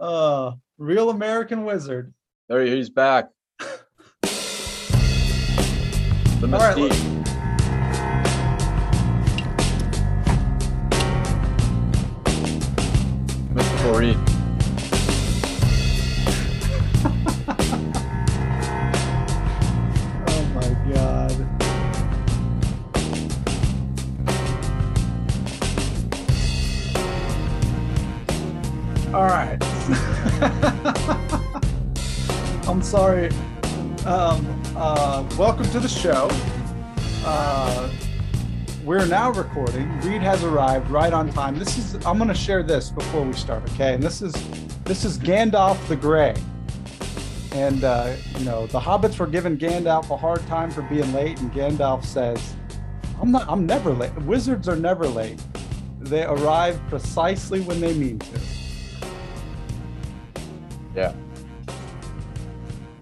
Uh, real American wizard. There he- he's back. The All right, mystique. Mr. Fareed. Sorry. Um, uh, welcome to the show. Uh, we're now recording. Reed has arrived right on time. This is. I'm going to share this before we start, okay? And this is this is Gandalf the Grey. And uh, you know, the hobbits were giving Gandalf a hard time for being late, and Gandalf says, "I'm not. I'm never late. Wizards are never late. They arrive precisely when they mean to." Yeah.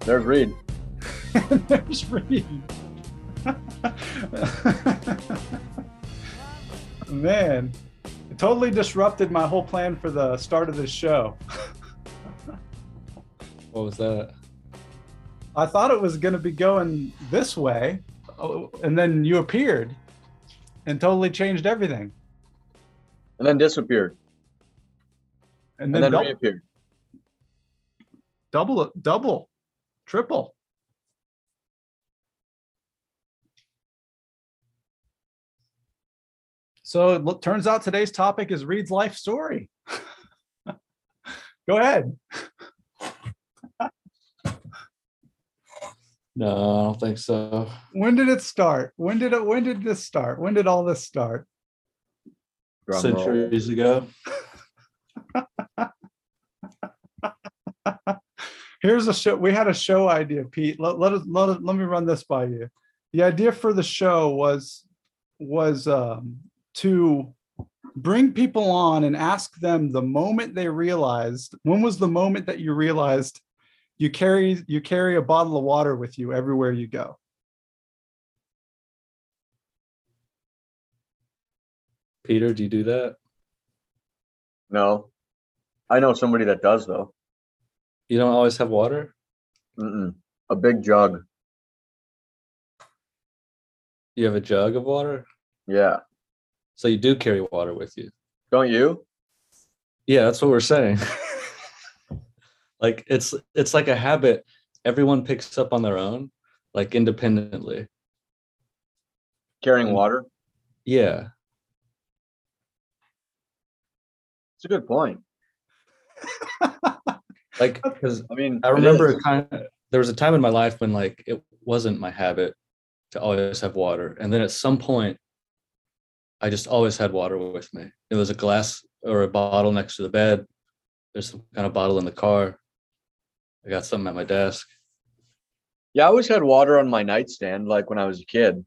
There's Reed. There's Reed. Man, it totally disrupted my whole plan for the start of this show. What was that? I thought it was going to be going this way, oh, and then you appeared and totally changed everything. And then disappeared. And And then, then dou- reappeared. double it, double, triple. So it lo- turns out today's topic is Reed's life story. Go ahead. No, I don't think so. When did it start? When did it? When did this start? When did all this start? Drum roll. Centuries ago. Here's a show. We had a show idea, Pete. Let, let us let, us- let me run this by you. The idea for the show was was um, to bring people on and ask them the moment they realized. When was the moment that you realized you carry you carry a bottle of water with you everywhere you go? Peter, do you do that? No. I know somebody that does though. You don't always have water? Mm-mm. A big jug. You have a jug of water? Yeah. So you do carry water with you. Don't you? Yeah, that's what we're saying. like it's it's like a habit everyone picks up on their own, like independently. Carrying Mm. water? Yeah. It's a good point. Like because I mean, I remember kind there was a time in my life when like it wasn't my habit to always have water. And then at some point I just always had water with me. It was a glass or a bottle next to the bed. There's some kind of bottle in the car. I got something at my desk. Yeah, I always had water on my nightstand, like when I was a kid.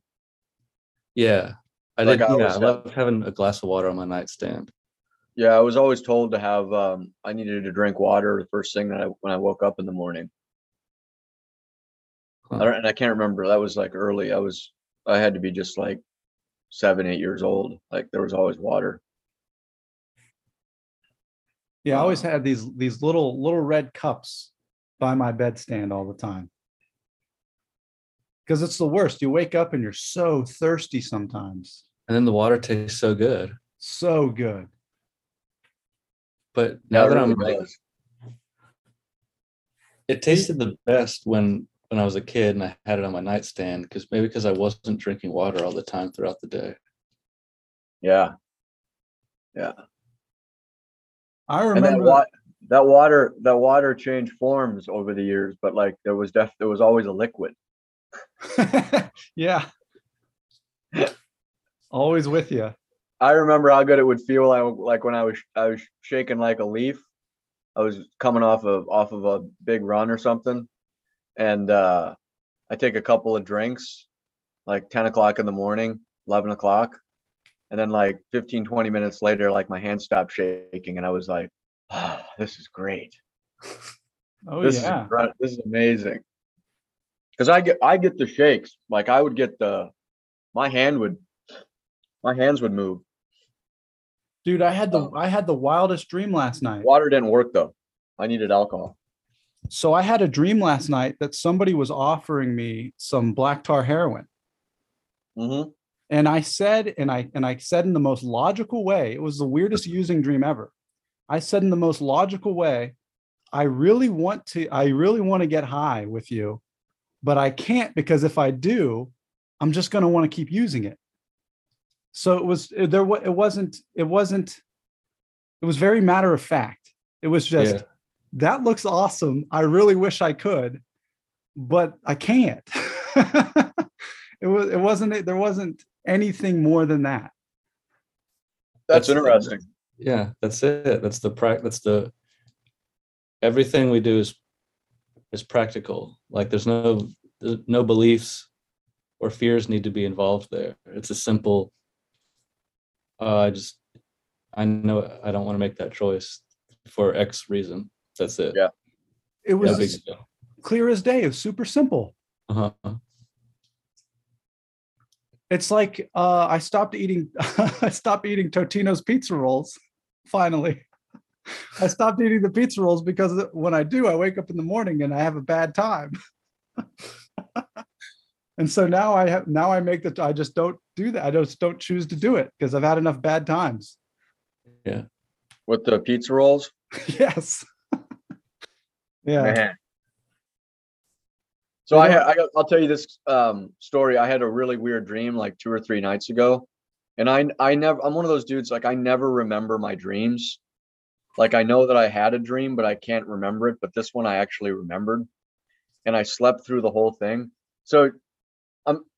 Yeah. I Like did. I yeah, I having a glass of water on my nightstand. Yeah, I was always told to have. Um, I needed to drink water the first thing that I when I woke up in the morning. I don't, and I can't remember. That was like early. I was. I had to be just like seven, eight years old. Like there was always water. Yeah, I always had these these little little red cups by my bedstand all the time. Because it's the worst. You wake up and you're so thirsty sometimes. And then the water tastes so good. So good. But now that really I'm like, it tasted the best when when I was a kid and I had it on my nightstand because maybe because I wasn't drinking water all the time throughout the day. yeah, yeah. I and that remember wa- that water that water changed forms over the years, but like there was def there was always a liquid. yeah. Always with you. I remember how good it would feel like, like when I was I was shaking like a leaf. I was coming off of off of a big run or something, and uh, I take a couple of drinks, like ten o'clock in the morning, eleven o'clock, and then like 15, 20 minutes later, like my hand stopped shaking, and I was like, "Ah, "This is great. Oh this yeah. is this is amazing." Because I get I get the shakes, like I would get the, my hand would, my hands would move. Dude, I had the I had the wildest dream last night. Water didn't work though. I needed alcohol. So I had a dream last night that somebody was offering me some black tar heroin. hmm And I said, and I and I said in the most logical way, it was the weirdest using dream ever. I said in the most logical way, I really want to, I really want to get high with you, but I can't because if I do, I'm just going to want to keep using it. So it was eh, there. wa- It wasn't. It wasn't. It was very matter of fact. It was just Yeah. that looks awesome. I really wish I could, but I can't. it was. It wasn't. There wasn't anything more than that. That's That's- interesting. Yeah, that's it. That's the prac. That's the everything we do is is practical. Like there's no there's no beliefs or fears need to be involved there. It's a simple. Uh, I just I know I don't want to make that choice for X reason. That's it. Yeah. It was No big as deal. clear as day. It was super simple. Uh-huh. It's like uh, I stopped eating. I stopped eating Totino's pizza rolls. Finally, I stopped eating the pizza rolls because when I do, I wake up in the morning and I have a bad time. and so now I have. Now I make the. I just don't do that. I just don't choose to do it because I've had enough bad times. Yeah. With the pizza rolls. yes. yeah. Man. So I, I I'll tell you this um, story. I had a really weird dream like two or three nights ago, and I I never I'm one of those dudes like I never remember my dreams. Like I know that I had a dream, but I can't remember it. But this one I actually remembered, and I slept through the whole thing. So,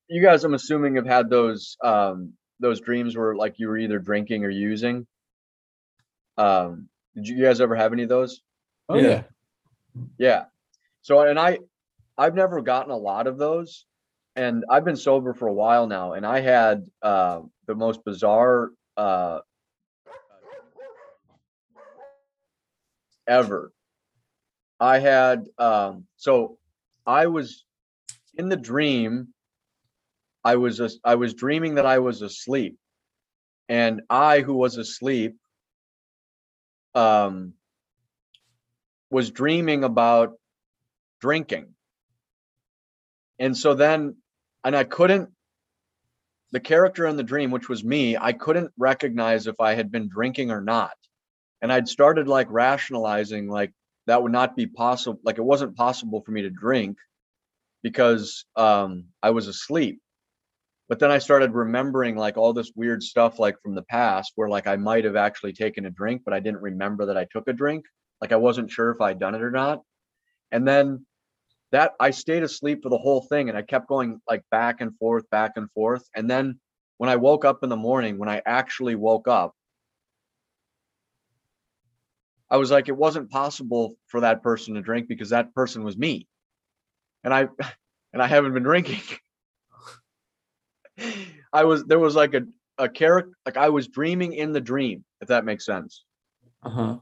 you guys, I'm assuming have had those um those dreams where like you were either drinking or using. Um, did you guys ever have any of those? Oh Yeah. yeah. Yeah. So and I I've never gotten a lot of those and I've been sober for a while now and I had uh the most bizarre uh ever. I had um so I was in the dream I was as- I was dreaming that I was asleep and I who was asleep um was dreaming about drinking. And so then, and I couldn't, the character in the dream, which was me, I couldn't recognize if I had been drinking or not. And I'd started like rationalizing, like, that would not be possible. Like, it wasn't possible for me to drink because um, I was asleep. But then I started remembering like all this weird stuff, like from the past, where like I might have actually taken a drink, but I didn't remember that I took a drink. Like I wasn't sure if I'd done it or not. And then that I stayed asleep for the whole thing and I kept going like back and forth, back and forth. And then when I woke up in the morning, when I actually woke up, I was like, it wasn't possible for that person to drink because that person was me. And I and I haven't been drinking. I was there was like a, a character like I was dreaming in the dream, if that makes sense. Uh-huh.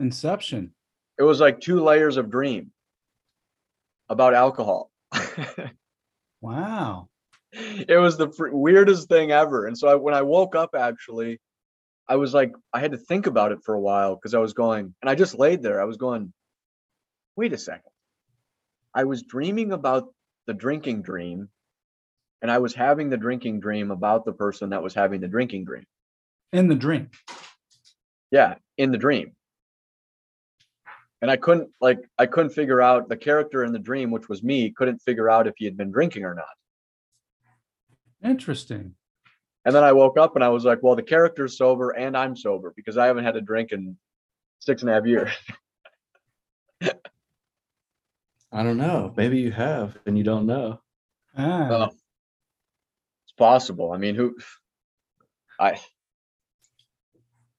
Inception. it was like two layers of dream about alcohol. Wow. it was the fr- weirdest thing ever. And so I, when I woke up, actually, I was like, I had to think about it for a while because I was going, and I just laid there. I was going, wait a second. I was dreaming about the drinking dream, and I was having the drinking dream about the person that was having the drinking dream. In the dream. Yeah, in the dream. And I couldn't like I couldn't figure out the character in the dream, which was me, couldn't figure out if he had been drinking or not. Interesting. And then I woke up and I was like, well, the character's sober and I'm sober because I haven't had a drink in six and a half years. I don't know. Maybe you have and you don't know. Ah. It's possible. I mean, who I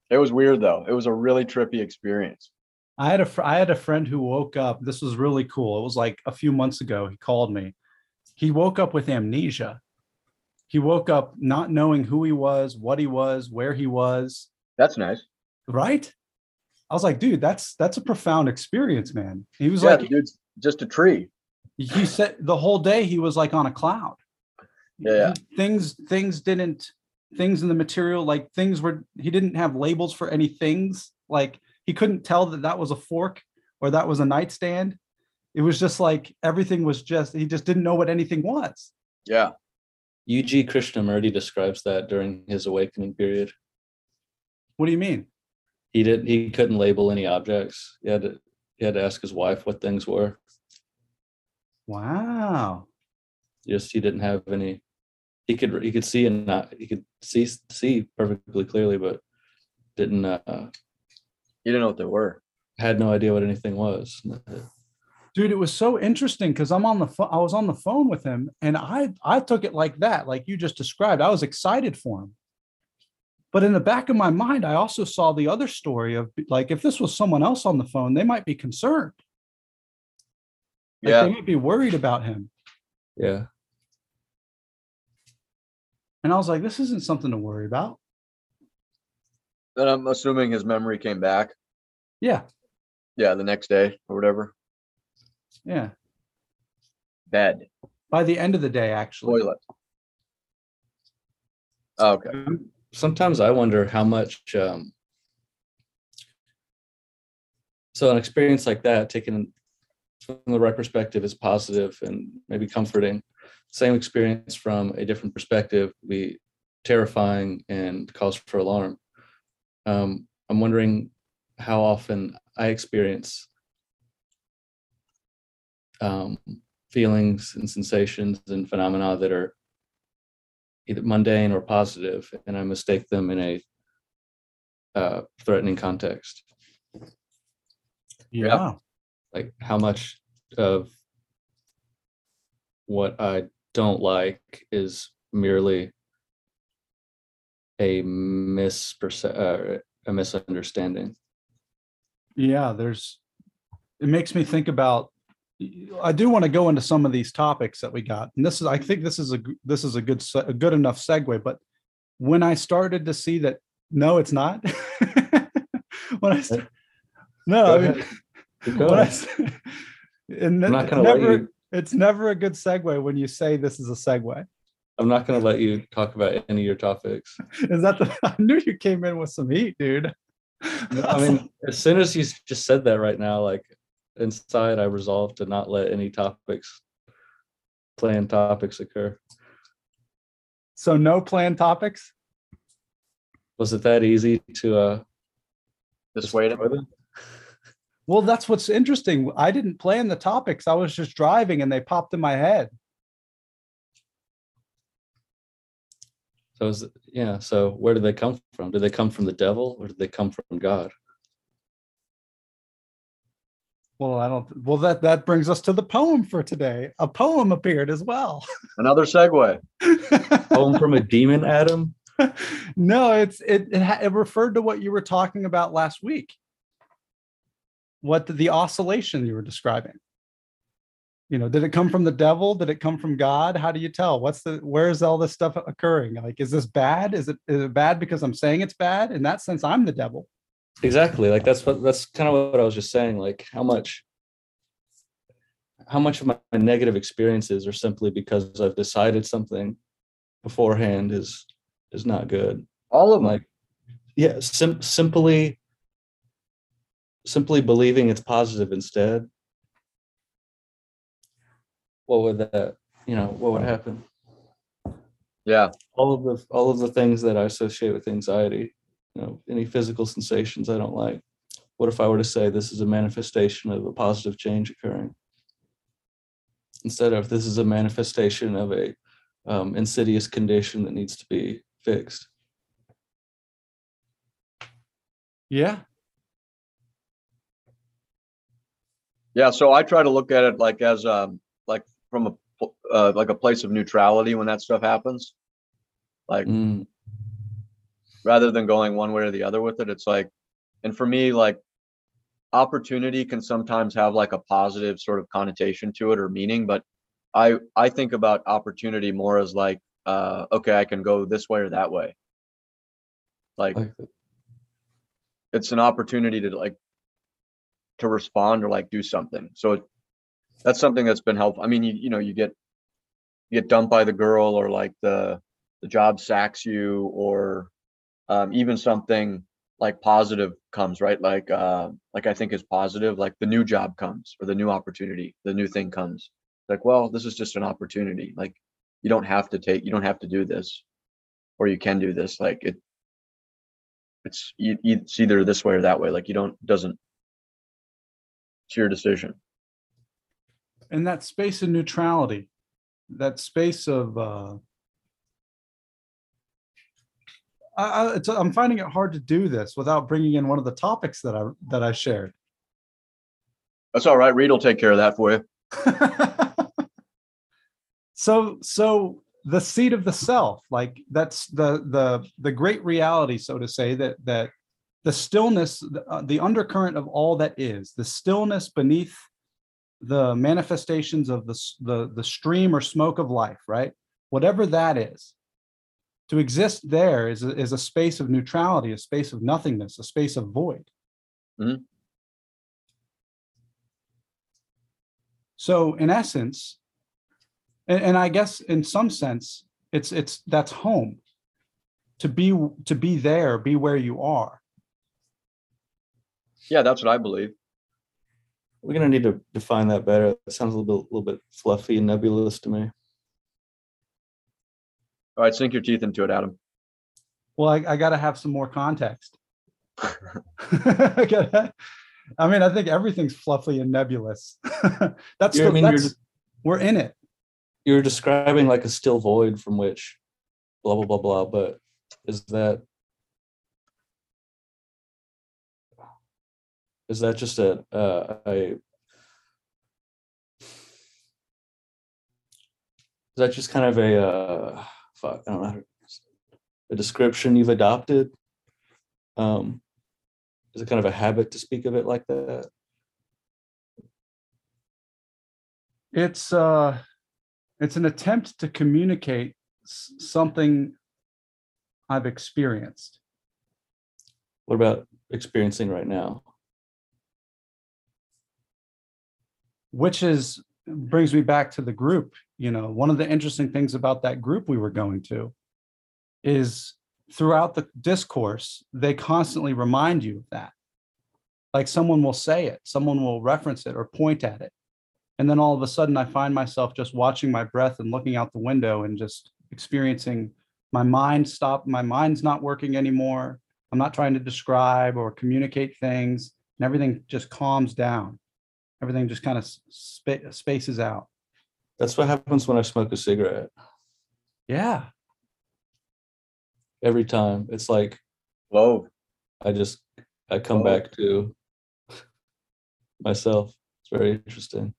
it was weird though. It was a really trippy experience. I had a fr- I had a friend who woke up. This was really cool. It was like a few months ago. He called me. He woke up with amnesia. He woke up not knowing who he was, what he was, where he was. That's nice. Right? I was like, dude, that's that's a profound experience, man. He was Yeah, like, dude's just a tree. he said the whole day he was like on a cloud. Yeah. He- Things things didn't things in the material like things were he didn't have labels for any things like he couldn't tell that that was a fork or that was a nightstand. It was just like everything was just he just didn't know what anything was. Yeah. UG Krishnamurti describes that during his awakening period. What do you mean? He didn't he couldn't label any objects. He had to he had to ask his wife what things were. Wow. Just he didn't have any he could he could see and not he could see see perfectly clearly, but didn't uh You didn't know what they were. had no idea what anything was. dude it was so interesting because i'm on the phone i was on the phone with him and i i took it like that like you just described i was excited for him but in the back of my mind i also saw the other story of like if this was someone else on the phone they might be concerned like, Yeah. they might be worried about him Yeah. And i was like this isn't something to worry about Then I'm assuming his memory came back. yeah Yeah, the next day or whatever. yeah Bed, by the end of the day actually toilet. Oh, Okay. Sometimes I wonder how much um so an experience like that taken from the right perspective is positive and maybe comforting. Same experience from a different perspective would be terrifying and cause for alarm. Um, I'm wondering how often I experience um, feelings and sensations and phenomena that are either mundane or positive, and I mistake them in a uh, threatening context. yeah Like how much of what I don't like is merely a misperce- uh, a misunderstanding. Yeah, there's, it makes me think about, I do want to go into some of these topics that we got. And this is, I think this is a, this is a good, a good enough segue, but when I started to see that, no, it's not. When I, st- no, I mean, when I and I'm not gonna let you- it's never a good segue when you say this is a segue. I'm not going to let you talk about any of your topics. Is that the, I knew you came in with some heat, dude. I mean, as soon as you just said that right now, like inside, I resolved to not let any topics, planned topics occur. so no planned topics? Was it that easy to uh? Dissuade him. destroy them? Well, that's what's interesting. I didn't plan the topics. I was just driving and they popped in my head. So is yeah. So where do they come from? Do they come from the devil or do they come from God? Well, I don't. Well, that that brings us to the poem for today. A poem appeared as well. Another segue. Home from a demon, Adam. no, it's it, it. It referred to what you were talking about last week. What the, the oscillation you were describing. You know, did it come from the devil? Did it come from God? How do you tell? What's the where is all this stuff occurring? Like, is this bad? Is it is it bad because I'm saying it's bad? In that sense, I'm the devil. Exactly. Like that's what that's kind of what I was just saying. Like how much how much of my negative experiences are simply because I've decided something beforehand is is not good. All of them. Like yeah, sim- simply simply believing it's positive instead. What would that, you know, what would happen? yeah. all of the all of the things that I associate with anxiety, you know, any physical sensations I don't like. What if I were to say this is a manifestation of a positive change occurring? Instead of this is a manifestation of a um, insidious condition that needs to be fixed. Yeah. Yeah. So I try to look at it like as um like from a uh, like a place of neutrality when that stuff happens. Like Mm, rather than going one way or the other with it, it's like, and for me, like opportunity can sometimes have like a positive sort of connotation to it or meaning, but I I think about opportunity more as like, uh, okay, I can go this way or that way. Like like it's an opportunity to like to respond or like do something. So it, that's something that's been helpful. I mean, you you know, you get you get dumped by the girl or like the the job sacks you or um, even something like positive comes, right? Like uh like I think is positive, like the new job comes or the new opportunity, the new thing comes. Like, well, this is just an opportunity. Like you don't have to take you don't have to do this or you can do this. Like it it's it's either this way or that way. Like you don't doesn't it's your decision. And that space of neutrality, that space of, uh, I, I'm finding it hard to do this without bringing in one of the topics that I, that I shared. That's all right. Reed will take care of that for you. so, so the seat of the self, like that's the, the, the great reality, so to say, that, that the stillness, the, uh, the undercurrent of all that is, the stillness beneath the manifestations of the, the, the stream or smoke of life, right? Whatever that is. To exist there is a, is a space of neutrality, a space of nothingness, a space of void. Mhm. So in essence, and, and I guess in some sense, it's it's that's home. To be to be there, be where you are. Yeah, that's what I believe. We're gonna need to define that better. It sounds a little bit, little bit fluffy and nebulous to me. All right, sink your teeth into it, Adam. Well, I, I gotta have some more context. I gotta- I mean, I think everything's fluffy and nebulous. That's, You're- I the- mean, you're that's, we're in it. You're describing like a still void from which blah blah blah blah, but is that is that just a uh, a is that just kind of a uh fuck I don't know a description you've adopted? Um is it kind of a habit to speak of it like that? It's, uh, it's an attempt to communicate something I've experienced. What about experiencing right now? Which is brings me back to the group you know one of the interesting things about that group we were going to is throughout the discourse they constantly remind you of that. Like someone will say it someone will reference it or point at it. And then all of a sudden i find myself just watching my breath and looking out the window and just experiencing my mind stop my mind's not working anymore. I'm not trying to describe or communicate things and everything just calms down everything just kind of spa- spaces out. That's what happens when I smoke a cigarette. Yeah. Every time. It's like Whoa. I just I come Oh. back to myself. It's very interesting.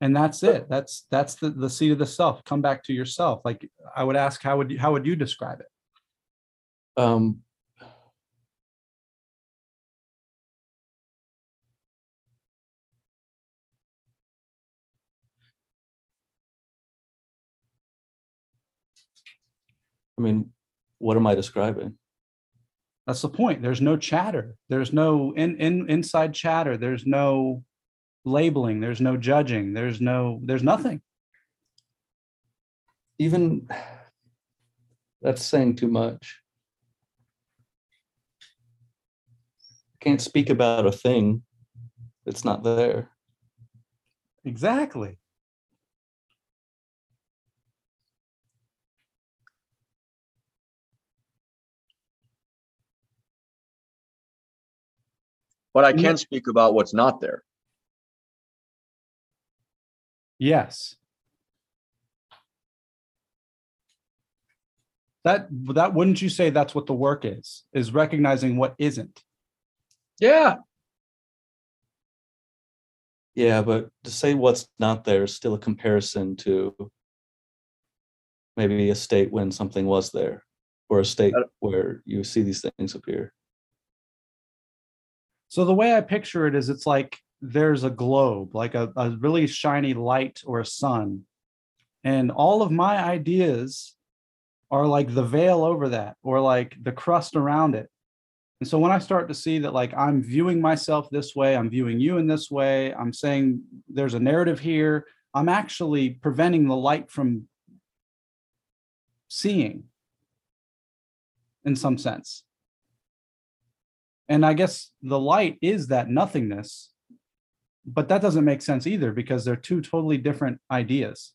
And that's it. That's that's the, the seat of the self. Come back to yourself. Like I would ask, how would you how would you describe it? Um I mean, what am I describing? That's the point. There's no chatter. There's no in, in inside chatter. There's no labeling. There's no judging. There's no there's nothing. Even that's saying too much. Can't speak about a thing that's not there. Exactly. But I can speak about what's not there. Yes. That that wouldn't you say that's what the work is? Is recognizing what isn't. Yeah. Yeah, but to say what's not there is still a comparison to maybe a state when something was there, or a state where you see these things appear. So the way I picture it is it's like there's a globe, like a, a really shiny light or a sun. And all of my ideas are like the veil over that or like the crust around it. And so when I start to see that like I'm viewing myself this way, I'm viewing you in this way, I'm saying there's a narrative here, I'm actually preventing the light from seeing in some sense. And I guess the light is that nothingness. But that doesn't make sense either because they're two totally different ideas.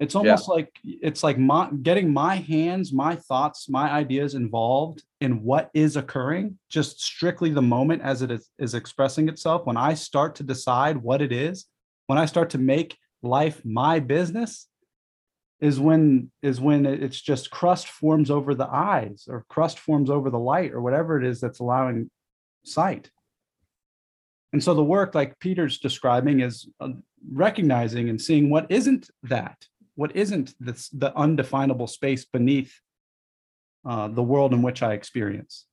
It's almost like it's like my getting my hands, my thoughts, my ideas involved in what is occurring, just strictly the moment as it is, is expressing itself. When I start to decide what it is, when I start to make life my business, is when is when it's just crust forms over the eyes or crust forms over the light or whatever it is that's allowing sight. And so the work like Peter's describing is uh, recognizing and seeing what isn't that, what isn't this, the undefinable space beneath uh, the world in which I experience.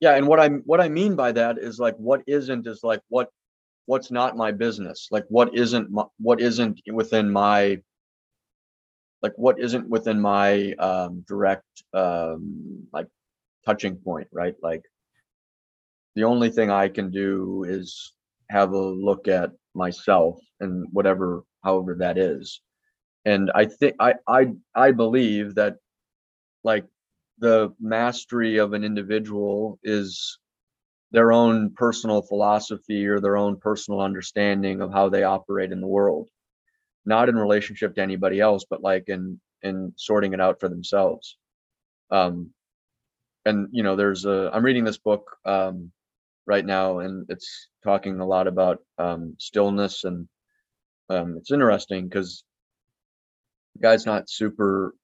Yeah, and what I'm what I mean by that is like what isn't is like what what's not my business. Like what isn't my, what isn't within my like what isn't within my um direct um like touching point, right? Like the only thing I can do is have a look at myself and whatever however that is. And I think I I I believe that like the mastery of an individual is their own personal philosophy or their own personal understanding of how they operate in the world. Not in relationship to anybody else but like in in sorting it out for themselves. Um and you know there's a i'm reading this book um right now and it's talking a lot about um stillness and um it's interesting because the guy's not super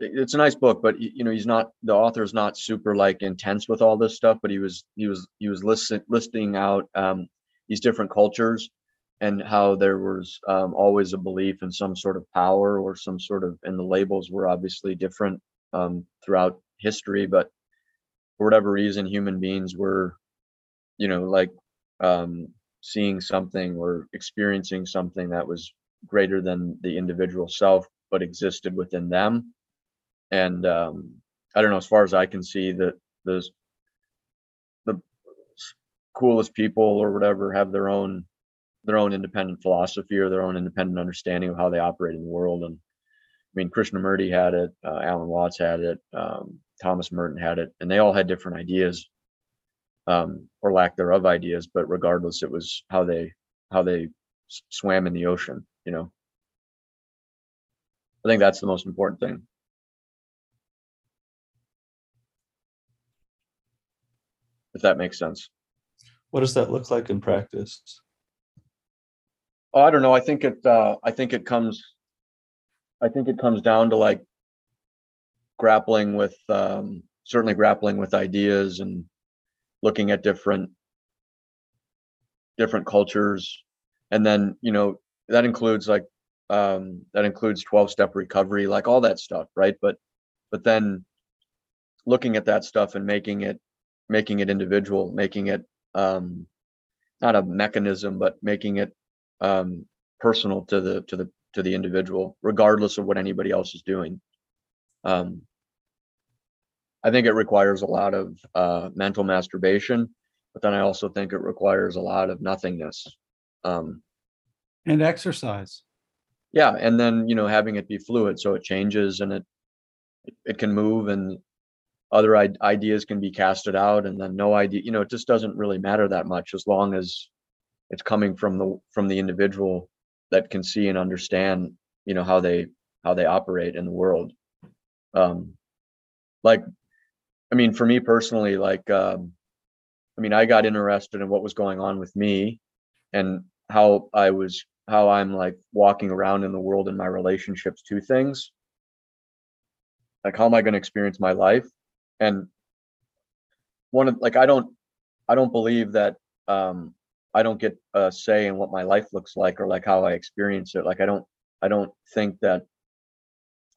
it's a nice book but you know he's not the author's not super like intense with all this stuff but he was he was he was listing listing out um these different cultures and how there was um, always a belief in some sort of power or some sort of and the labels were obviously different um throughout history but for whatever reason human beings were you know like um seeing something or experiencing something that was greater than the individual self but existed within them and um i don't know as far as i can see that the the coolest people or whatever have their own their own independent philosophy or their own independent understanding of how they operate in the world. And i mean krishnamurti had it uh, alan watts had it um, thomas merton had it and they all had different ideas um, or lack thereof ideas but regardless it was how they how they swam in the ocean you know? I think that's the most important thing if that makes sense What does that look like in practice? Oh, I don't know. I think it, uh, I think it comes, I think it comes down to like grappling with, um, certainly grappling with ideas and looking at different, different cultures. And then, you know, that includes like, um, that includes 12 step recovery, like all that stuff, right? But, but then looking at that stuff and making it, making it individual, making it, um, not a mechanism, but making it um, personal to the to the to the individual, regardless of what anybody else is doing. Um, I think it requires a lot of uh, mental masturbation, but then I also think it requires a lot of nothingness. Um, And exercise. yeah, and then you know having it be fluid, so it changes and it it, it can move and other I- ideas can be casted out and then no idea you know it just doesn't really matter that much as long as it's coming from the from the individual that can see and understand you know how they how they operate in the world. Um like i mean for me personally like um i mean i got interested in what was going on with me and how i was how i'm like walking around in the world and my relationships to things. Like how am i going to experience my life and one of like i don't i don't believe that um i don't get a say in what my life looks like or like how i experience it. Like i don't i don't think that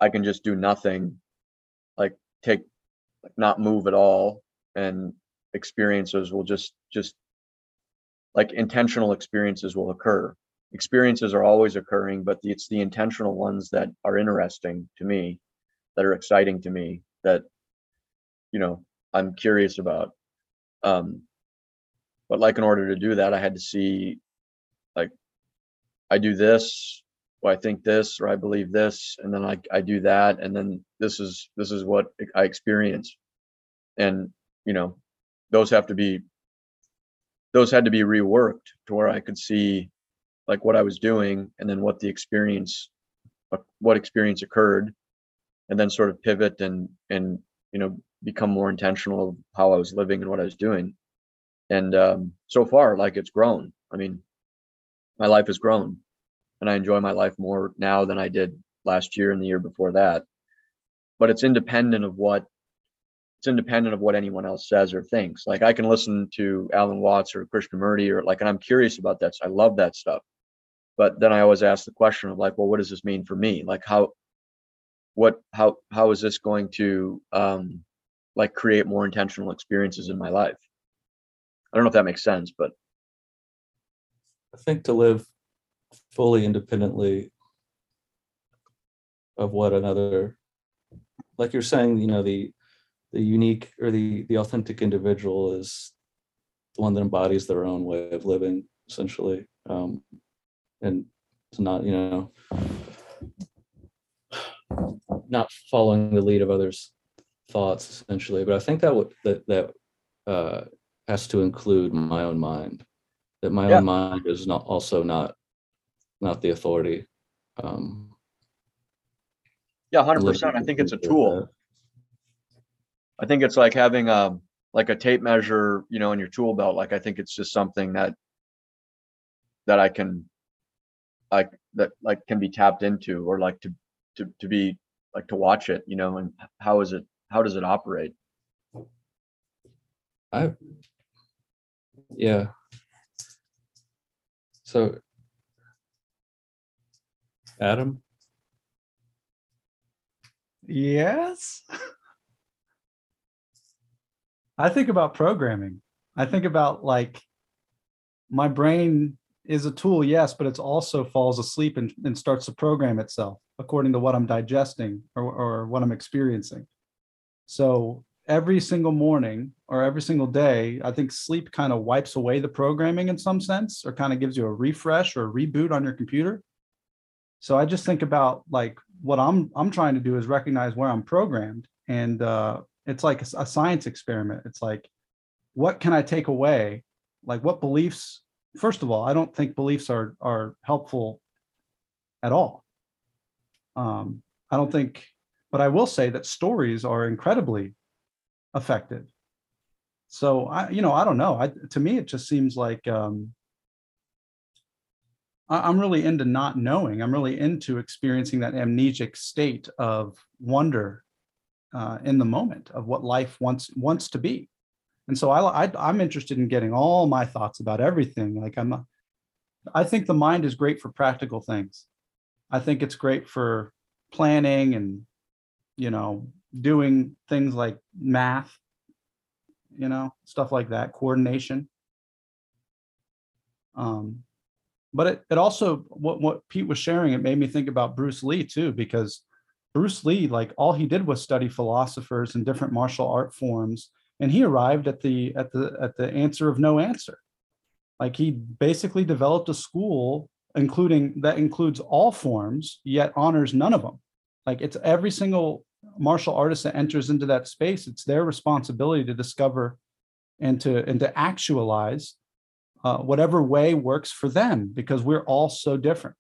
i can just do nothing like take like not move at all and experiences will just just like intentional experiences will occur. Experiences are always occurring but it's the intentional ones that are interesting to me that are exciting to me that you know i'm curious about um but like in order to do that i had to see like i do this well, I think this or I believe this, and then I I do that, and then this is this is what I experience, and you know, those have to be those had to be reworked to where I could see like what I was doing and then what the experience what experience occurred and then sort of pivot and and you know become more intentional of how I was living and what I was doing. And um, so far, like it's grown. I mean, my life has grown, and I enjoy my life more now than I did last year and the year before that. But it's independent of what it's independent of what anyone else says or thinks. Like I can listen to Alan Watts or Krishnamurti or like, and I'm curious about that. So I love that stuff. But then I always ask the question of like, well, what does this mean for me? Like how, what, how, how is this going to, um, like create more intentional experiences in my life? I don't know if that makes sense, but I think to live fully independently of what another, like you're saying, you know, the the unique or the the authentic individual is the one that embodies their own way of living, essentially, um, and it's not you know not following the lead of others' thoughts, essentially. But I think that would that that uh, has to include my own mind that my Yeah. own mind is not also not not the authority um yeah, 100% I think it's a tool. I think it's like having a like a tape measure, you know, in your tool belt. Like I think it's just something that that I can like that like can be tapped into or like to to to be like to watch it, you know, and how is it how does it operate? i yeah so adam Yes. I think about programming. I think about like my brain is a tool, yes, but it's also falls asleep and, and starts to program itself according to what I'm digesting or, or what I'm experiencing. So every single morning or every single day, I think sleep kind of wipes away the programming in some sense or kind of gives you a refresh or a reboot on your computer. So I just think about like what I'm I'm trying to do is recognize where I'm programmed, and uh, it's like a science experiment. It's like, what can I take away? Like what beliefs? First of all, I don't think beliefs are are helpful at all. Um, I don't think, but I will say that stories are incredibly effective. So I, you know, I don't know. I to me, it just seems like um, I'm really into not knowing. I'm really into experiencing that amnesic state of wonder uh, in the moment of what life wants wants to be. And so I, I I'm interested in getting all my thoughts about everything. Like I'm, I think the mind is great for practical things. I think it's great for planning and you know doing things like math, you know stuff like that, coordination. Um, but it, it also what what Pete was sharing it made me think about Bruce Lee too because Bruce Lee like all he did was study philosophers and different martial art forms and he arrived at the at the at the answer of no answer like he basically developed a school including that includes all forms yet honors none of them like it's every single martial artist that enters into that space it's their responsibility to discover and to and to actualize uh, whatever way works for them because we're all so different.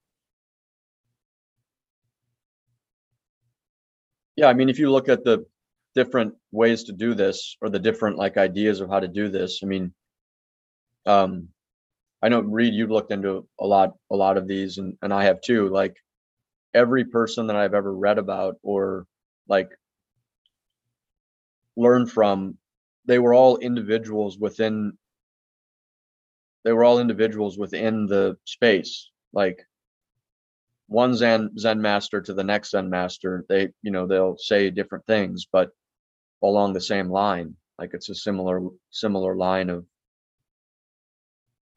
Yeah, I mean, if you look at the different ways to do this or the different like ideas of how to do this, I mean, um, I know Reed, you've looked into a lot, a lot of these, and and I have too. Like every person that I've ever read about or like learn from, they were all individuals within. They were all individuals within the space, like one Zen Zen master to the next Zen master, they, you know, they'll say different things, but along the same line. Like it's a similar similar line of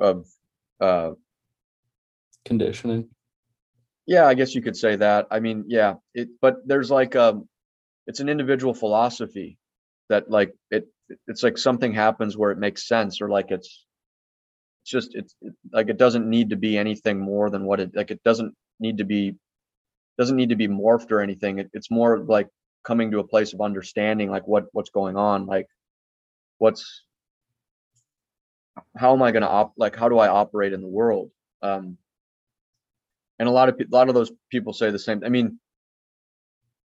of uh conditioning yeah, I guess you could say that. I mean, yeah, it but there's like um it's an individual philosophy that like it it's like something happens where it makes sense or like it's it's just it's it, like it doesn't need to be anything more than what it like it doesn't need to be doesn't need to be morphed or anything. It, it's more like coming to a place of understanding like what what's going on, like what's how am I going to op like how do I operate in the world? Um, and a lot of a lot of those people say the same. I mean,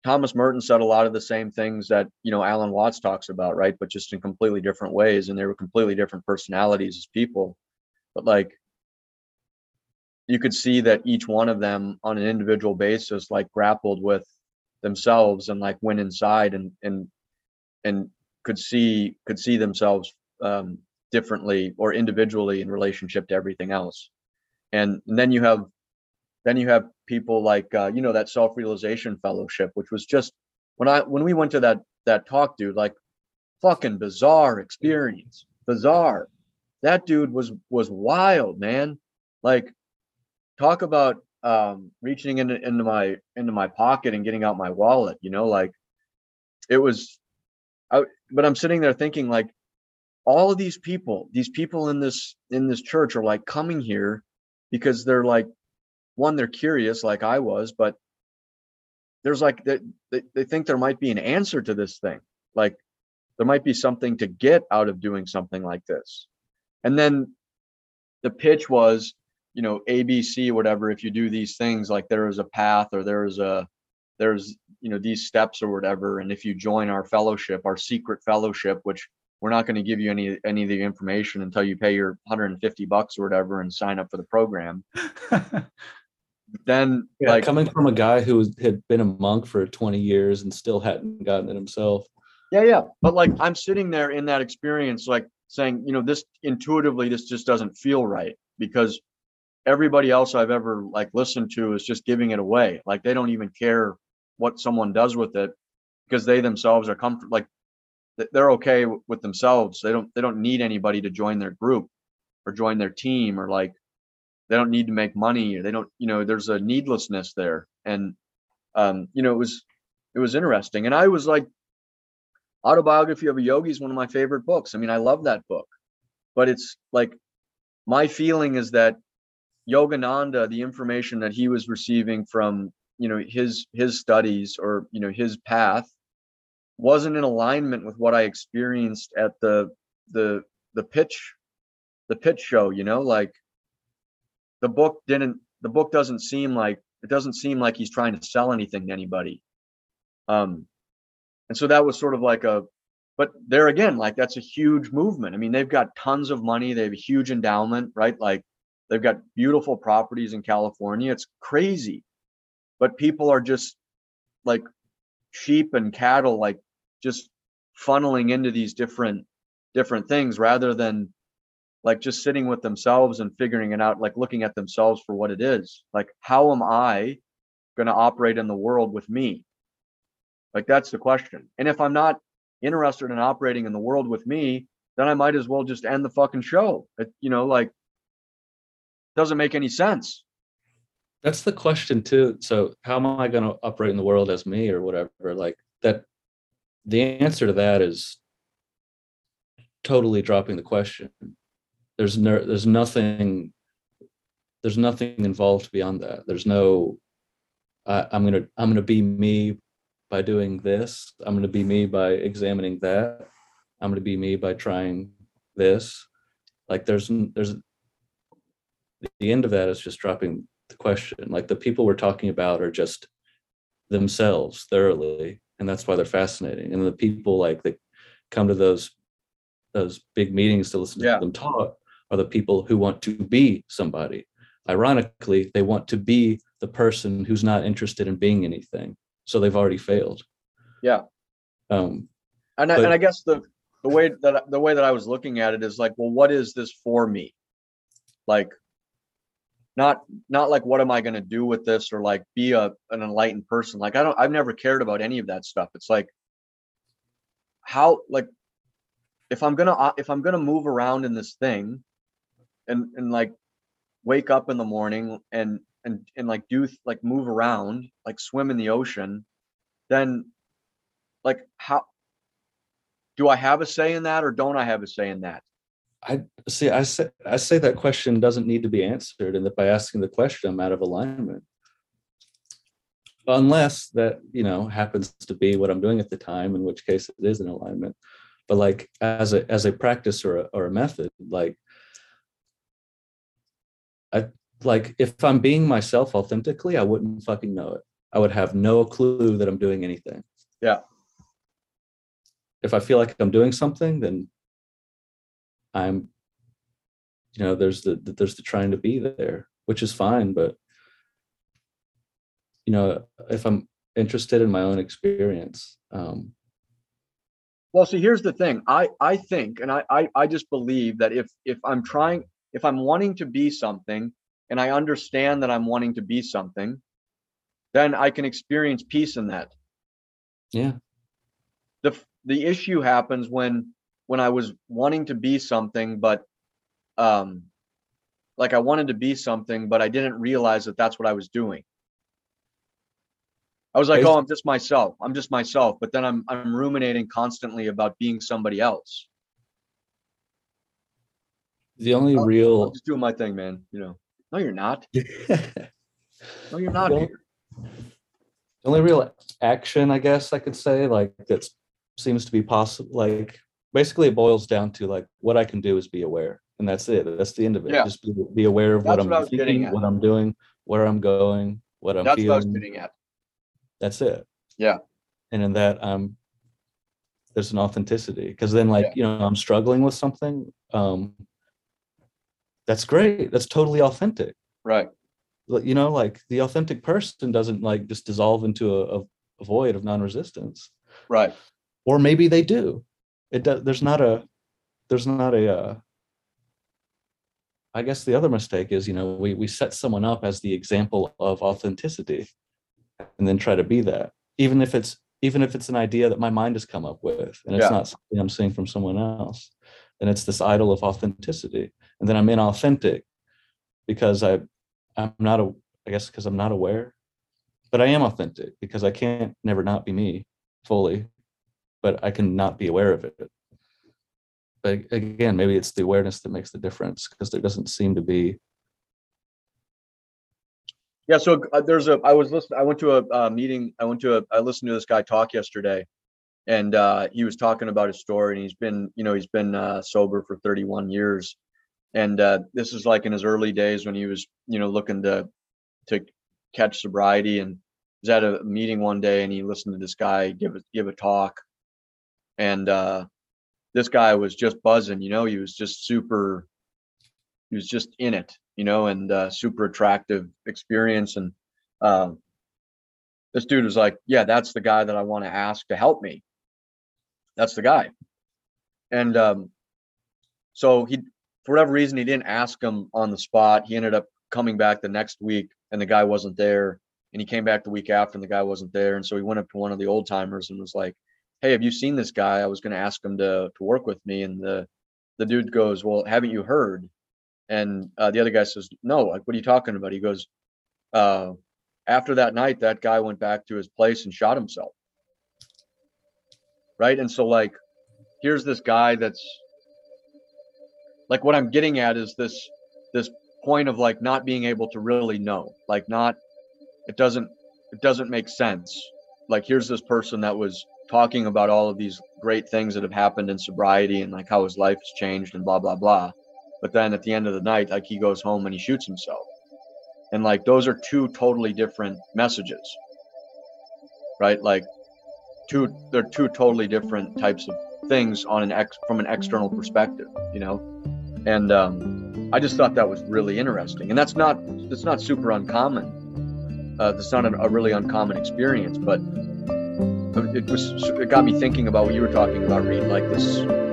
Thomas Merton said a lot of the same things that you know Alan Watts talks about, right? But just in completely different ways, and they were completely different personalities as people. But like, you could see that each one of them on an individual basis like grappled with themselves and like went inside and and and could see could see themselves um, differently or individually in relationship to everything else. And, and then you have then you have people like uh, you know that self-realization fellowship, which was just when I when we went to that that talk, dude, like fucking bizarre experience, bizarre. That dude was was wild, man. Like talk about um reaching into into my into my pocket and getting out my wallet, you know, like it was I, but I'm sitting there thinking like all of these people, these people in this in this church are like coming here because they're like one, they're curious like I was, but there's like they, they, they think there might be an answer to this thing. Like there might be something to get out of doing something like this. And then the pitch was, you know, ABC, whatever, if you do these things, like there is a path or there is a there's you know these steps or whatever and if you join our fellowship our secret fellowship which we're not going to give you any any of the information until you pay your 150 bucks or whatever and sign up for the program then Yeah, like coming from a guy who had been a monk for 20 years and still hadn't gotten it himself. yeah yeah but like i'm sitting there in that experience like saying you know this intuitively this just doesn't feel right because everybody else i've ever like listened to is just giving it away like they don't even care what someone does with it because they themselves are comfortable like they're okay with themselves they don't they don't need anybody to join their group or join their team or like they don't need to make money they don't you know there's a needlessness there. And um you know it was it was interesting. And i was like autobiography of a yogi is one of my favorite books. I mean i love that book. But it's like my feeling is that yogananda the information that he was receiving from you know his his studies or you know his path wasn't in alignment with what i experienced at the the the pitch the pitch show you know like the book didn't the book doesn't seem like it doesn't seem like he's trying to sell anything to anybody. Um and so that was sort of like a but there again like that's a huge movement. I mean they've got tons of money. They have a huge endowment right? Like they've got beautiful properties in california. It's crazy. But people are just like sheep and cattle like just funneling into these different different things rather than like just sitting with themselves and figuring it out like looking at themselves for what it is like how am i going to operate in the world with me like that's the question and if i'm not interested in operating in the world with me then i might as well just end the fucking show it, you know like doesn't make any sense That's the question too. So how am I going to operate in the world as me or whatever? Like that the answer to that is totally dropping the question. There's no there's nothing there's nothing involved beyond that. There's no I, I'm gonna I'm gonna be me by doing this. I'm gonna be me by examining that. I'm gonna be me by trying this. Like there's there's the end of that is just dropping the question. Like the people we're talking about are just themselves thoroughly, and that's why they're fascinating. And the people like that come to those those big meetings to listen Yeah. to them talk are the people who want to be somebody. Ironically, they want to be the person who's not interested in being anything. So they've already failed. Yeah. Um, and I, But- and I guess the the way that I- the way that I was looking at it is like, well, what is this for me? Like, not not like what am I going to do with this or like be a an enlightened person? Like I don't I've never cared about any of that stuff. It's like how like if I'm gonna if I'm gonna move around in this thing, and and like wake up in the morning and and and like do like move around like swim in the ocean, then like how do I have a say in that or don't I have a say in that? I see. I say I say that question doesn't need to be answered, and that by asking the question, I'm out of alignment. unless that you know happens to be what i'm doing at the time in which case it is in alignment but like as a as a practice or a, or a method like i like if i'm being myself authentically i wouldn't fucking know it i would have no clue that i'm doing anything Yeah. if i feel like i'm doing something then i'm you know there's the there's the trying to be there which is fine but you know if i'm interested in my own experience um Well, see, here's the thing. I I think, and I, I I just believe that if if I'm trying, if I'm wanting to be something, and I understand that I'm wanting to be something, then I can experience peace in that. yeah the the issue happens when when I was wanting to be something, but um, like I wanted to be something, but I didn't realize that that's what I was doing. I was like, oh, I'm just myself. I'm just myself. But then I'm I'm ruminating constantly about being somebody else. The only I'm real just doing my thing, man. You know. No, you're not. No, you're not. only, Peter. only real action i guess i could say like that seems to be possible like basically it boils down to like what i can do is be aware and that's it that's the end of it Yeah. just be, be aware of what That's i'm what getting thinking at. what i'm doing where i'm going what i'm That's what I was getting at. that's it Yeah. and in that I'm there's an authenticity because then like Yeah. you know i'm struggling with something um that's great. That's totally authentic. Right. You know like the authentic person doesn't like just dissolve into a, a, void of non-resistance. Right. or maybe they do. It does there's not a there's not a uh i guess the other mistake is you know we we set someone up as the example of authenticity and then try to be that. Even if it's even if it's an idea that my mind has come up with and it's Yeah. not something i'm seeing from someone else. And it's this idol of authenticity and then i'm inauthentic because i i'm not a i guess because i'm not aware but i am authentic because i can't never not be me fully but I can not be aware of it. But again, maybe it's the awareness that makes the difference because there doesn't seem to be. Yeah, so uh, there's a. I was listening. I went to a uh, meeting. I went to a. I listened to this guy talk yesterday, and uh, he was talking about his story. And he's been, you know, he's been uh, sober for 31 years, and uh, this is like in his early days when he was, you know, looking to to catch sobriety. And was at a meeting one day, and he listened to this guy give a give a talk, and uh, this guy was just buzzing. You know, he was just super. He was just in it, you know, and uh, super attractive experience. And um, this dude was like, "Yeah, that's the guy that I want to ask to help me. That's the guy." And um, so he, for whatever reason, he didn't ask him on the spot. He ended up coming back the next week, and the guy wasn't there. And he came back the week after, and the guy wasn't there. And so he went up to one of the old timers and was like, "Hey, have you seen this guy? I was going to ask him to to work with me." And the the dude goes, "Well, haven't you heard?" And uh, the other guy says, "No, like what are you talking about?" He goes, uh, "After that night, that guy went back to his place and shot himself." Right, and so like, here's this guy that's like, what I'm getting at is this this point of like not being able to really know, like not, it doesn't it doesn't make sense. Like here's this person that was talking about all of these great things that have happened in sobriety and like how his life has changed and blah blah blah. But then at the end of the night like he goes home and he shoots himself. And like those are two totally different messages right? Like two they're two totally different types of things on an ex from an external perspective you know and um i just thought that was really interesting. And that's not it's not super uncommon. Uh that's not a, a really uncommon experience but it was it got me thinking about what you were talking about reed like this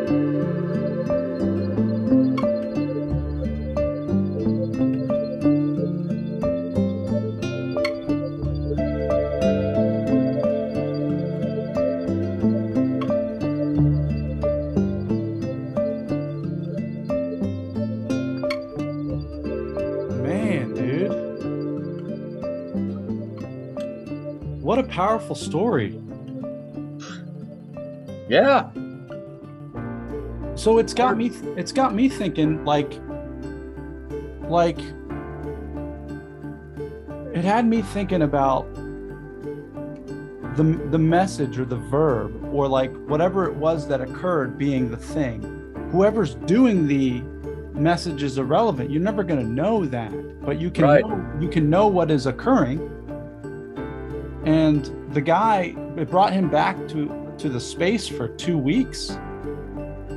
powerful story. yeah So it's got me it's got me thinking like like it had me thinking about the the message or the verb or like whatever it was that occurred being the thing whoever's doing the message is irrelevant you're never going to know that but you can Right. know, you can know what is occurring and the guy it brought him back to to the space for two weeks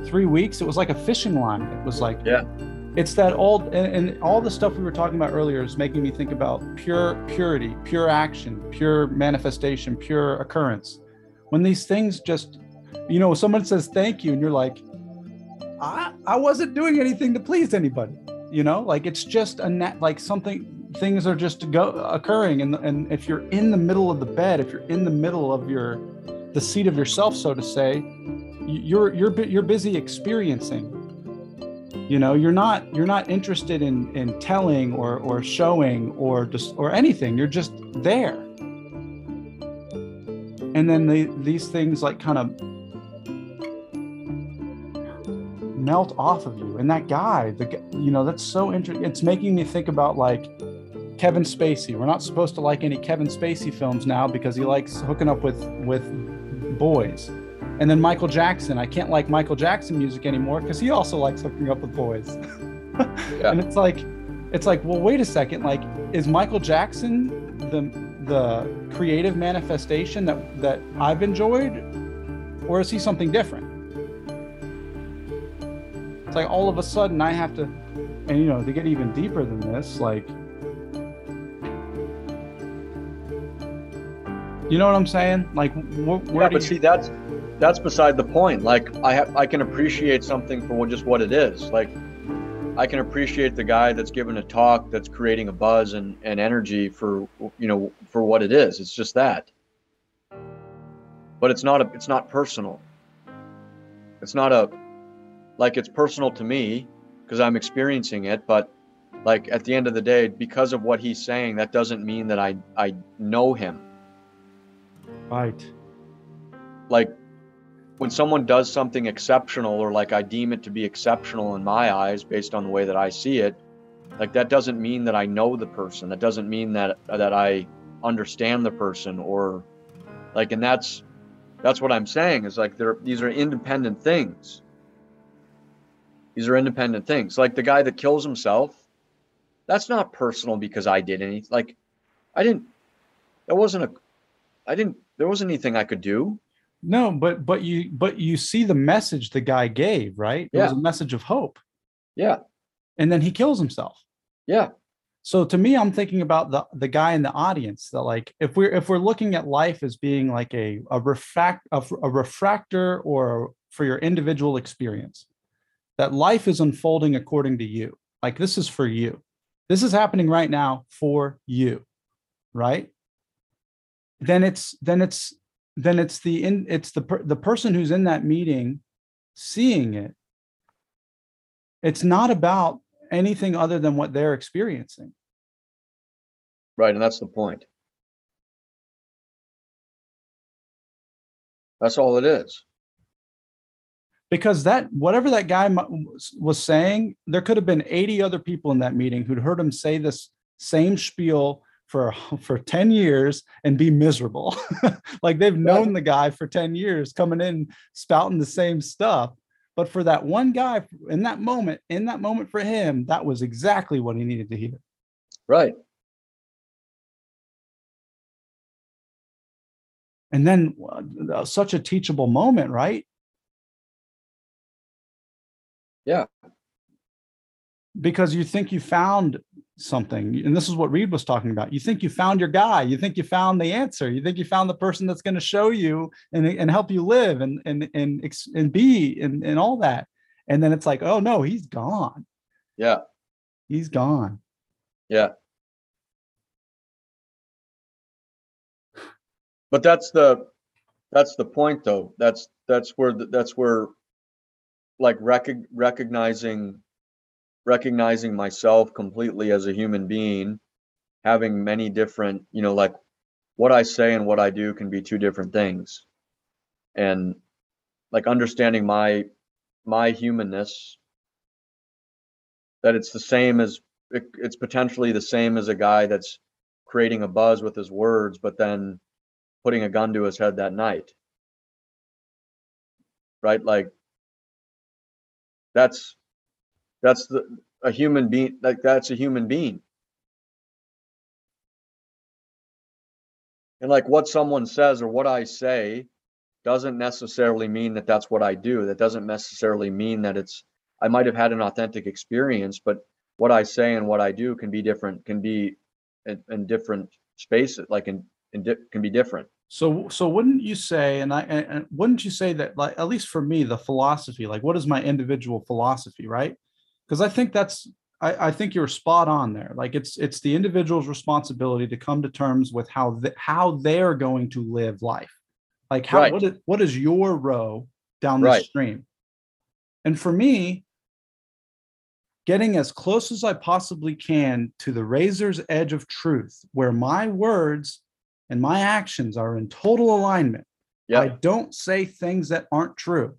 three weeks. It was like a fishing line. It was like Yeah. it's that old and, and all the stuff we were talking about earlier is making me think about pure purity pure action pure manifestation pure occurrence. When these things just you know someone says thank you and you're like i i wasn't doing anything to please anybody you know? Like it's just a net like something things are just go occurring and and if you're in the middle of the bed if you're in the middle of your the seat of yourself so to say you're you're you're busy experiencing. You know you're not you're not interested in in telling or or showing or just or anything. You're just there. And then the, these things like kind of melt off of you. And that guy the you know that's so interesting it's making me think about like kevin spacey. We're not supposed to like any kevin spacey films now because he likes hooking up with with boys. And then michael jackson. I can't like michael jackson music anymore because he also likes hooking up with boys. Yeah. and it's like it's like well wait a second. Like is michael jackson the the creative manifestation that that i've enjoyed or is he something different? It's like all of a sudden i have to and you know to get even deeper than this like you know what i'm saying like wh- where Yeah, but you, see, that's that's beside the point. Like I have, I can appreciate something for just what it is. Like I can appreciate the guy that's giving a talk that's creating a buzz and, and energy for you know for what it is. It's just that. But it's not a it's not personal. It's not a like it's personal to me because I'm experiencing it, but like at the end of the day, because of what he's saying, that doesn't mean that I I know him. Right like when someone does something exceptional or like I deem it to be exceptional in my eyes based on the way that I see it, like that doesn't mean that I know the person. That doesn't mean that that I understand the person or like and that's that's what I'm saying is like they're these are independent things. These are independent things. Like the guy that kills himself, that's not personal because I did anything. Like I didn't that wasn't a I didn't there wasn't anything I could do. no but but you but you see the message the guy gave right? It was a message of hope. Yeah. and then he kills himself. Yeah. so to me i'm thinking about the the guy in the audience that like if we're if we're looking at life as being like a a refract a, a refractor or for your individual experience that life is unfolding according to you. Like this is for you. This is happening right now for you right then it's then it's then it's the in it's the per, the person who's in that meeting seeing it it's not about anything other than what they're experiencing Right, and that's the point. That's all it is. because that whatever that guy was- was saying there could have been 80 other people in that meeting who'd heard him say this same spiel for for 10 years and be miserable like they've known the guy for 10 years coming in spouting the same stuff but for that one guy in that moment in that moment for him that was exactly what he needed to hear Right. and then uh, such a teachable moment right Yeah. because you think you found something. And this is what reed was talking about. You think you found your guy. You think you found the answer. You think you found the person that's going to show you and, and help you live and and and, and be and, and all that. And then it's like oh no he's gone. Yeah. he's gone. Yeah. But that's the that's the point though. That's that's where the, that's where like recog recognizing recognizing myself completely as a human being, having many different, you know, like what I say and what I do can be two different things. And like understanding my my humanness that it's the same as it, it's potentially the same as a guy that's creating a buzz with his words but then putting a gun to his head that night. Right? Like that's that's the a human being like that's a human being. And like what someone says or what I say doesn't necessarily mean that that's what I do. That doesn't necessarily mean that it's I might have had an authentic experience, but what I say and what I do can be different, can be in, in different spaces, like in, in di- can be different. So, so wouldn't you say, and I, and, wouldn't you say that, like, at least for me, the philosophy, like, what is my individual philosophy, right? Because I think that's, I, I think you're spot on there. Like, it's, it's the individual's responsibility to come to terms with how, th- how they're going to live life. Like, how, Right. what is, what is your row down the Right. stream? And for me, getting as close as I possibly can to the razor's edge of truth, where my words and my actions are in total alignment. I don't say things that aren't true.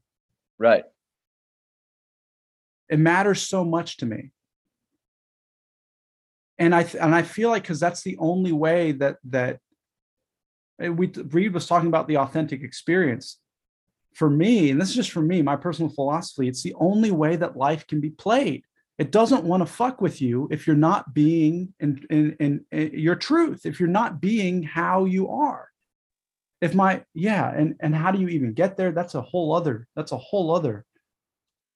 right. It matters so much to me. And I and I feel like because that's the only way that that we Reed was talking about the authentic experience. For me, and this is just for me, my personal philosophy, it's the only way that life can be played. It doesn't want to fuck with you if you're not being in, in, in, in your truth, if you're not being how you are. If my yeah, and and how do you even get there? That's a whole other that's a whole other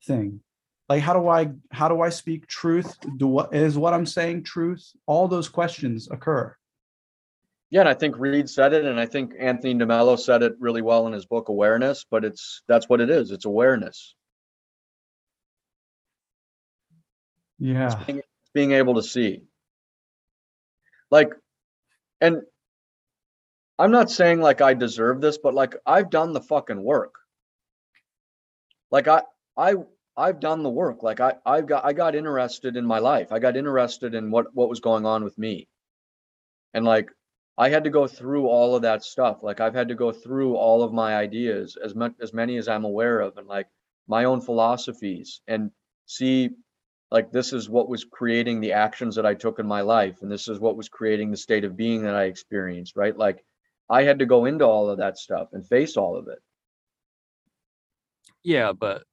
thing. Like how do I how do I speak truth? Do what is what I'm saying truth? All those questions occur. Yeah, and I think Reed said it, and I think Anthony DeMello said it really well in his book Awareness, but it's that's what it is. It's awareness. Yeah. being, being able to see. Like, and I'm not saying like I deserve this, but like I've done the fucking work. Like I, I, I've done the work. Like I, I've got, I got interested in my life. I got interested in what, what was going on with me. And like, I had to go through all of that stuff. Like I've had to go through all of my ideas, as much as many as I'm aware of, and like my own philosophies, and see like this is what was creating the actions that I took in my life and this is what was creating the state of being that I experienced, right? Like I had to go into all of that stuff and face all of it. Yeah, but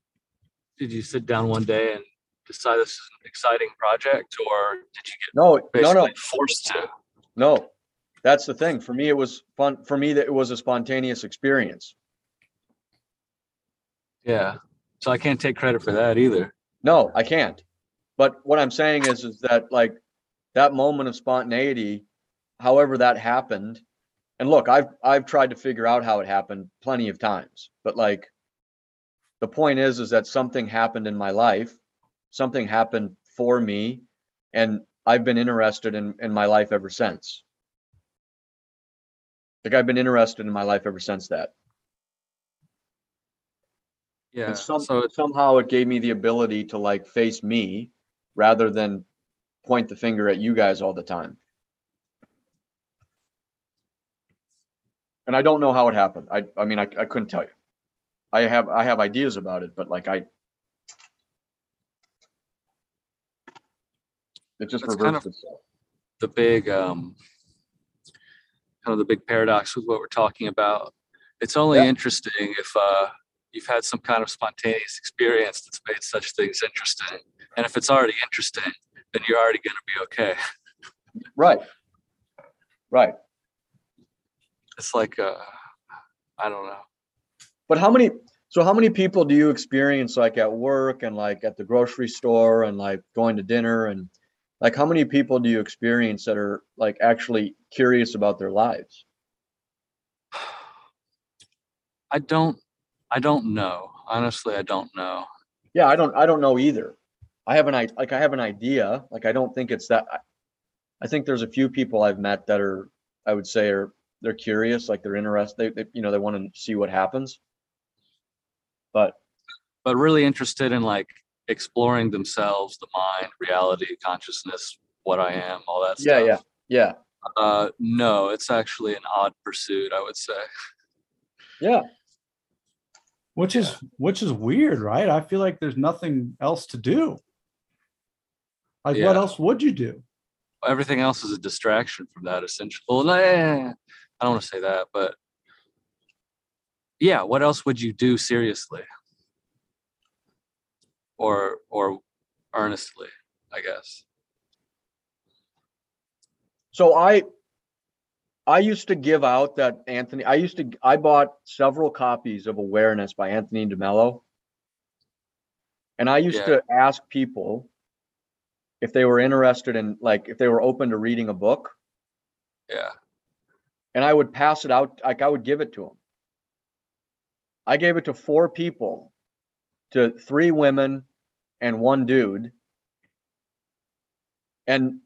did you sit down one day and decide this is an exciting project, or did you get No, no, no, forced to? no. That's the thing. For me, it was fun. For me, that it was a spontaneous experience. Yeah. So I can't take credit for that either. No, I can't. But what I'm saying is, is that like that moment of spontaneity, however that happened, and look, I've I've tried to figure out how it happened plenty of times, but like the point is, is that something happened in my life, something happened for me, and I've been interested in in my life ever since. Like I've been interested in my life ever since that. Yeah. And some, so somehow it gave me the ability to like face me rather than point the finger at you guys all the time. And I don't know how it happened. I, I mean, I, I couldn't tell you. I have, I have ideas about it, but like I. It just That's kind of- itself. the big um kind of the big paradox with what we're talking about. It's only Yeah. interesting if uh you've had some kind of spontaneous experience that's made such things interesting. And if it's already interesting, then you're already gonna be okay. Right. Right. It's like uh I don't know. But how many, so how many people do you experience like at work and like at the grocery store and like going to dinner and like how many people do you experience that are like actually curious about their lives? I don't I don't know. Honestly, I don't know. Yeah, I don't, I don't know either. I have an, i like, I have an idea, like, I don't think it's that. I- I think there's a few people I've met that are, I would say are, they're curious, like they're interested, they, they, you know, they want to see what happens. But But really interested in like exploring themselves, the mind, reality, consciousness, what I am, all that yeah, stuff. yeah, yeah, Uh no, it's actually an odd pursuit, I would say. yeah. Which is which is weird, right? I feel like there's nothing else to do. Like what else would you do? everything else is a distraction from that essentially well no, I don't want to say that but yeah, what else would you do seriously? Or or earnestly, I guess. So I, I used to give out that Anthony, I used to, I bought several copies of Awareness by Anthony DeMello. And I used Yeah. to ask people if they were interested in, like, if they were open to reading a book. Yeah. and I would pass it out, like I would give it to them. I gave it to four people, to three women and one dude. And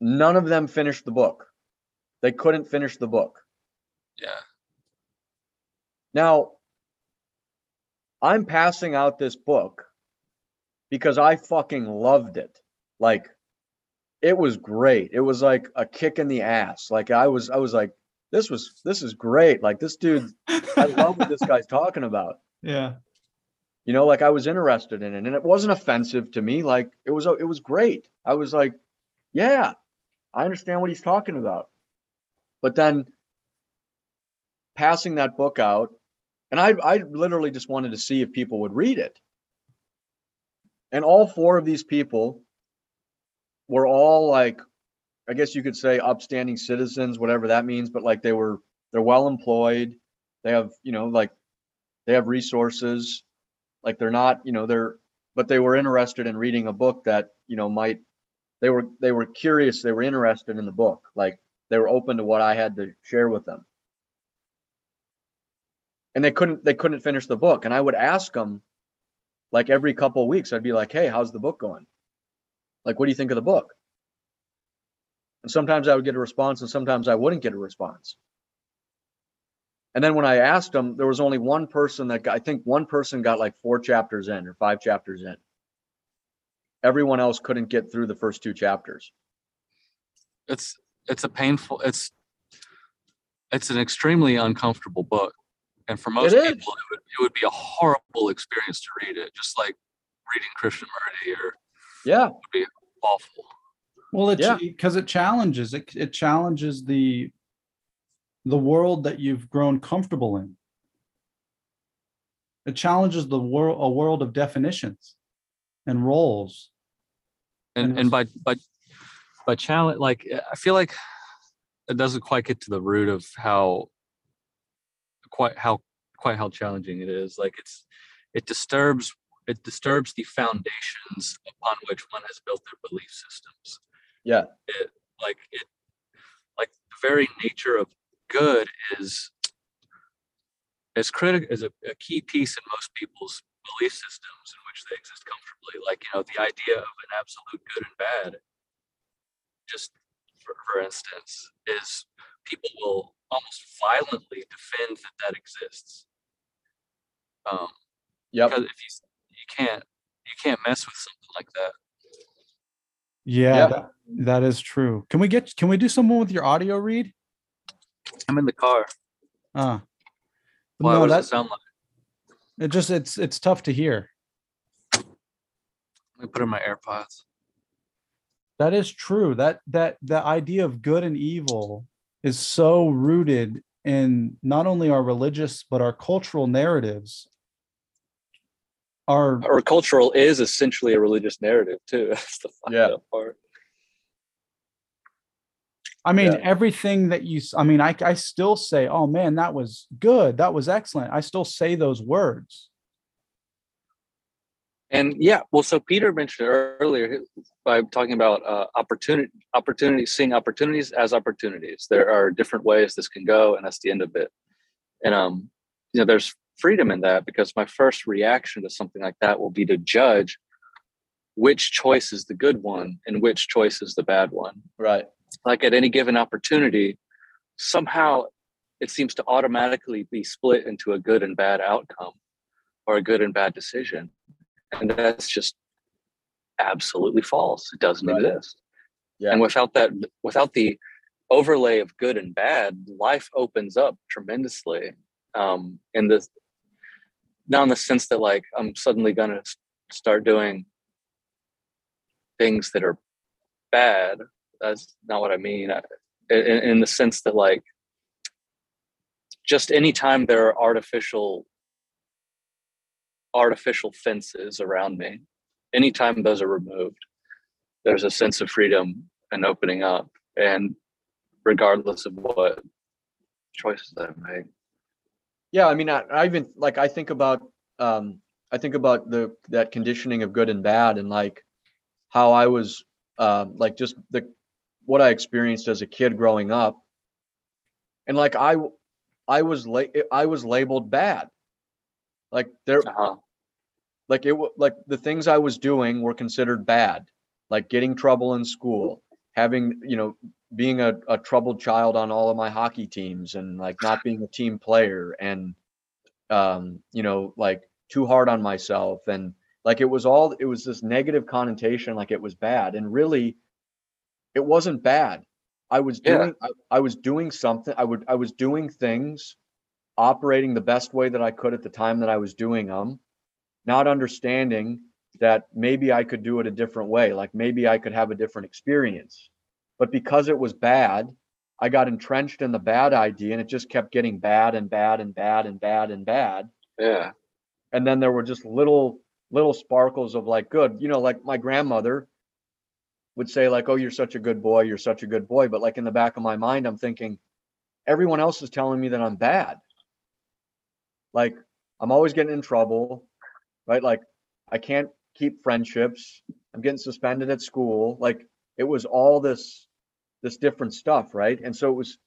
none of them finished the book. They couldn't finish the book. Yeah. Now, I'm passing out this book because I fucking loved it. Like, it was great. It was like a kick in the ass. Like I was, I was like, this was, this is great. Like this dude, I love what this guy's talking about. Yeah. You know, like I was interested in it, and it wasn't offensive to me. Like it was, it was great. I was like, yeah, I understand what he's talking about. But then passing that book out, and I, I literally just wanted to see if people would read it. And all four of these people were all like, I guess you could say upstanding citizens, whatever that means, but like they were, they're well employed. They have, you know, like they have resources. Like they're not, you know, they're, but they were interested in reading a book that, you know, might, they were, they were curious. They were interested in the book. Like they were open to what I had to share with them. And they couldn't, they couldn't finish the book. And I would ask them like every couple of weeks, I'd be like, Hey, how's the book going? Like, what do you think of the book? And sometimes I would get a response and sometimes I wouldn't get a response. And then when I asked them, there was only one person that got, I think one person got like four chapters in or five chapters in. Everyone else couldn't get through the first two chapters. It's it's a painful it's it's an extremely uncomfortable book. And for most It people it would, it would be a horrible experience to read it, just like reading Christian Krishnamurti or Yeah. Would be awful. Well, it's Yeah. because it challenges it. It challenges the the world that you've grown comfortable in. It challenges the world a world of definitions and roles. and And and by by by challenge like i feel like it doesn't quite get to the root of how quite how quite how challenging it is like it's it disturbs it disturbs the foundations upon which one has built their belief systems Yeah. it like it like the very nature of good is is critical is a, a key piece in most people's belief systems in which they exist comfortably like you know the idea of an absolute good and bad just for, for instance is people will almost violently defend that that exists um Yep. because if you you can't you can't mess with something like that Yeah. That, that is true. Can we get can we do someone with your audio read? i'm in the car Uh why no, what does that it sound like it just it's it's tough to hear. let me put in my airpods That is true. That that the idea of good and evil is so rooted in not only our religious but our cultural narratives. Our or cultural is essentially a religious narrative too that's the Yeah. part I mean, Yeah. everything that you, I mean, I, I still say, oh man, that was good. That was excellent. I still say those words. And yeah, well, so Peter mentioned earlier by talking about uh, opportunity, opportunities, seeing opportunities as opportunities. There are different ways this can go, and that's the end of it. And um, you know, there's freedom in that because my first reaction to something like that will be to judge which choice is the good one and which choice is the bad one. Right. Like at any given opportunity, somehow it seems to automatically be split into a good and bad outcome or a good and bad decision. And that's just absolutely false. It doesn't Right. exist. Yeah. And without that, without the overlay of good and bad, life opens up tremendously. Um, in the not in the sense that like I'm suddenly gonna start doing things that are bad. That's not what I mean. I, in, in the sense that like just anytime there are artificial artificial fences around me anytime those are removed there's a sense of freedom and opening up and regardless of what choices i make Yeah, I mean, I, I even like I think about um I think about the that conditioning of good and bad and like how I was um like just the what I experienced as a kid growing up. And like I I was la- I was labeled bad. Like there uh-huh. like it like the things I was doing were considered bad. Like getting trouble in school, having, you know, being a, a troubled child on all of my hockey teams and like not being a team player and um, you know, like too hard on myself and like it was all it was this negative connotation like it was bad and really it wasn't bad. I was Yeah. doing I, I was doing something I would I was doing things operating the best way that I could at the time that I was doing them, not understanding that maybe I could do it a different way, like maybe I could have a different experience. But because it was bad, I got entrenched in the bad idea and it just kept getting bad and bad and bad and bad and bad. yeah And then there were just little little sparkles of like good, you know, like my grandmother would say like, "Oh, you're such a good boy, you're such a good boy." But like in the back of my mind, I'm thinking everyone else is telling me that I'm bad. Like I'm always getting in trouble, right? Like I can't keep friendships. I'm getting suspended at school. Like it was all this this different stuff, right? And so it was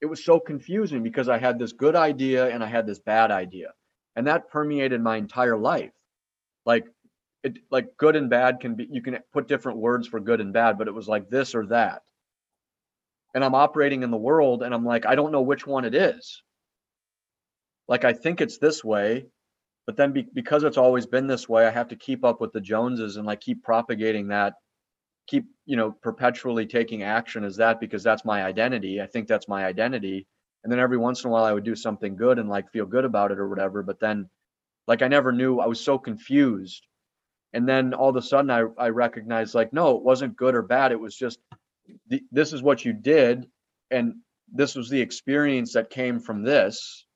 it was so confusing because I had this good idea and I had this bad idea. And that permeated my entire life. Like it like good and bad can be you can put different words for good and bad, but it was like this or that. And I'm operating in the world and I'm like, I don't know which one it is. Like I think it's this way, but then be, because it's always been this way, I have to keep up with the Joneses and like keep propagating that, keep, you know, perpetually taking action as that because that's my identity. I think that's my identity. And then every once in a while I would do something good and like feel good about it or whatever. But then like I never knew, I was so confused. And then all of a sudden I, I recognized like, no, it wasn't good or bad. It was just, th- this is what you did. And this was the experience that came from this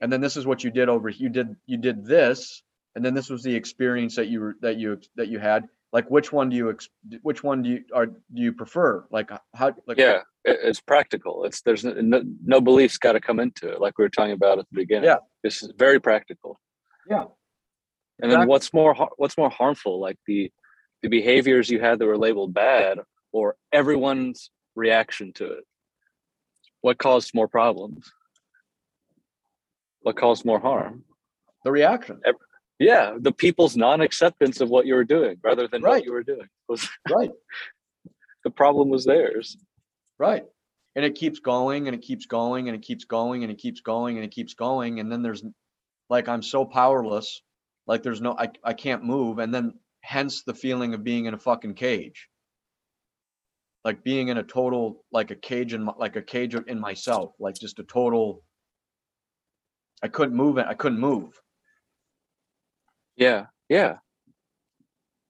and then this is what you did over you did you did this and then this was the experience that you were that you that you had like which one do you ex- which one do you are do you prefer? Like how like yeah it's practical. It's there's no, no, no beliefs got to come into it like we were talking about at the beginning. Yeah. this is very practical. Yeah. and then what's more what's more harmful like the the behaviors you had that were labeled bad or everyone's reaction to it? What caused more problems? What caused more harm? The reaction yeah the people's non-acceptance of what you were doing rather than Right. what you were doing was right. the problem was theirs. Right. And it keeps going and it keeps going and it keeps going and it keeps going and it keeps going and then there's like i'm so powerless like there's no i, I can't move and then hence the feeling of being in a fucking cage. Like being in a total like a cage in my, like a cage in myself like just a total i couldn't move it i couldn't move Yeah, yeah.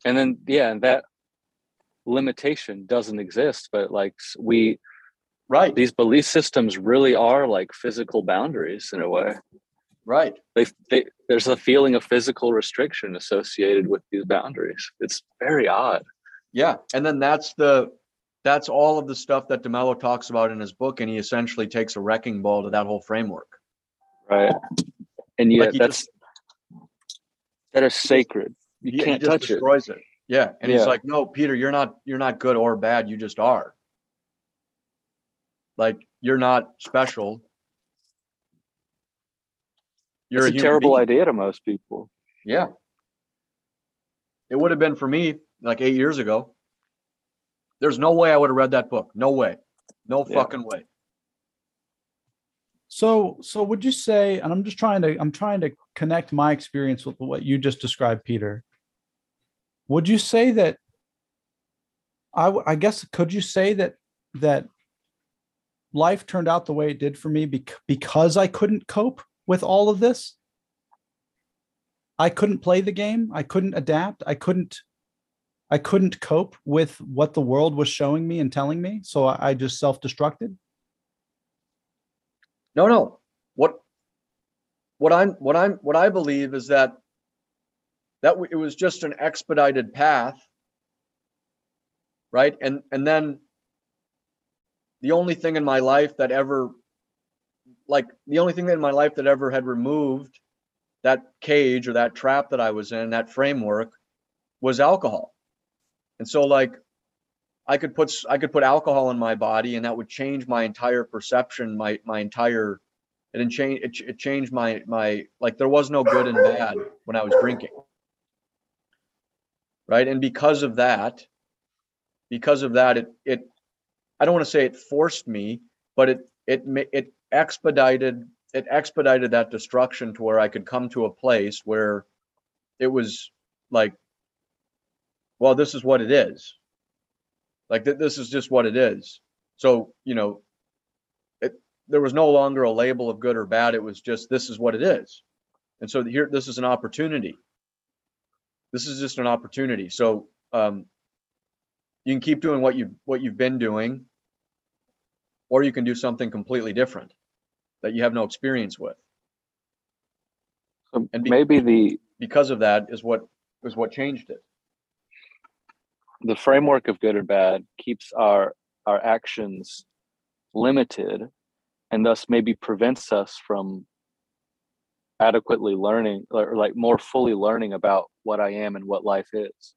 And then yeah, and that limitation doesn't exist, but like we right these belief systems really are like physical boundaries in a way. right They, they there's a feeling of physical restriction associated with these boundaries. It's very odd. yeah and then that's the that's all of the stuff that demello talks about in his book and he essentially takes a wrecking ball to that whole framework Right. And yet he that's that is sacred. You can't touch it. destroys it. Yeah, and he's like, "No, Peter, you're not. You're not good or bad. You just are. Like you're not special. You're It's a human terrible being." idea to most people. Yeah, it would have been for me like eight years ago. There's no way I would have read that book. No way. No Yeah. fucking way. So, so would you say, and I'm just trying to, I'm trying to connect my experience with what you just described, Peter. Would you say that? I, I guess could you say that that life turned out the way it did for me bec- because I couldn't cope with all of this? I couldn't play the game. I couldn't adapt. I couldn't. I couldn't cope with what the world was showing me and telling me. So I, I just self-destructed. No, no. what what I'm what I'm what I believe is that that it was just an expedited path, right? And and then the only thing in my life that ever like the only thing in my life that ever had removed that cage or that trap that I was in, that framework was alcohol. And so like I could put I could put alcohol in my body and that would change my entire perception, my my entire it didn't change it, it changed my my like there was no good and bad when I was drinking. Right? And because of that, because of that it it I don't want to say it forced me, but it it it expedited it expedited that destruction to where I could come to a place where it was like well this is what it is like th- this is just what it is. So you know it there was no longer a label of good or bad. It was just this is what it is. And so here this is an opportunity. This is just an opportunity. So um you can keep doing what you what you've been doing or you can do something completely different that you have no experience with. So And be- maybe the because of that is what is what changed it the framework of good or bad keeps our our actions limited and thus maybe prevents us from adequately learning or like more fully learning about what I am and what life is.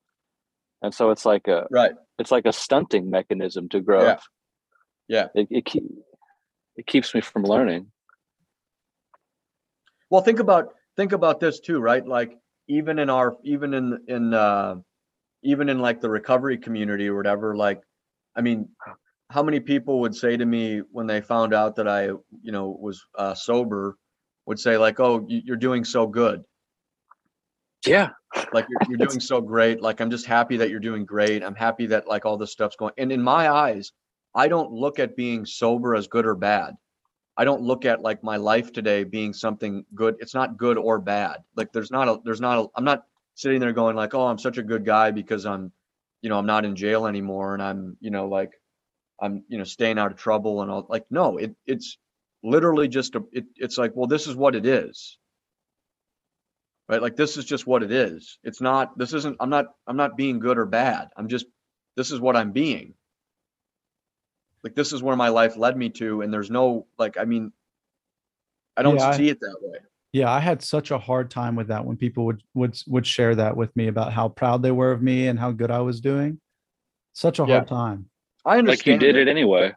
And so it's like a right it's like a stunting mechanism to growth. Yeah. It it, keep, it keeps me from learning. Well, think about think about this too, right? Like even in our even in in uh even in like the recovery community or whatever, like I mean, how many people would say to me when they found out that I, you know, was uh sober would say like, "Oh, you- you're doing so good. Yeah. Like you're, you're doing so great. Like I'm just happy that you're doing great. I'm happy that like all this stuff's going." And in my eyes, I don't look at being sober as good or bad. I don't look at like my life today being something good. It's not good or bad. Like there's not a there's not a I'm not sitting there going like, "Oh, I'm such a good guy because I'm, you know, I'm not in jail anymore and I'm, you know, like I'm, you know, staying out of trouble and all." Like no, it it's literally just a it, it's like, "Well, this is what it is." Right? Like this is just what it is. It's not this isn't I'm not I'm not being good or bad. I'm just this is what I'm being like this is where my life led me to and there's no like i mean i don't Yeah, I- see it that way Yeah, I had such a hard time with that when people would would would share that with me about how proud they were of me and how good I was doing. Such a Yeah. hard time. i understand. Like you did it anyway.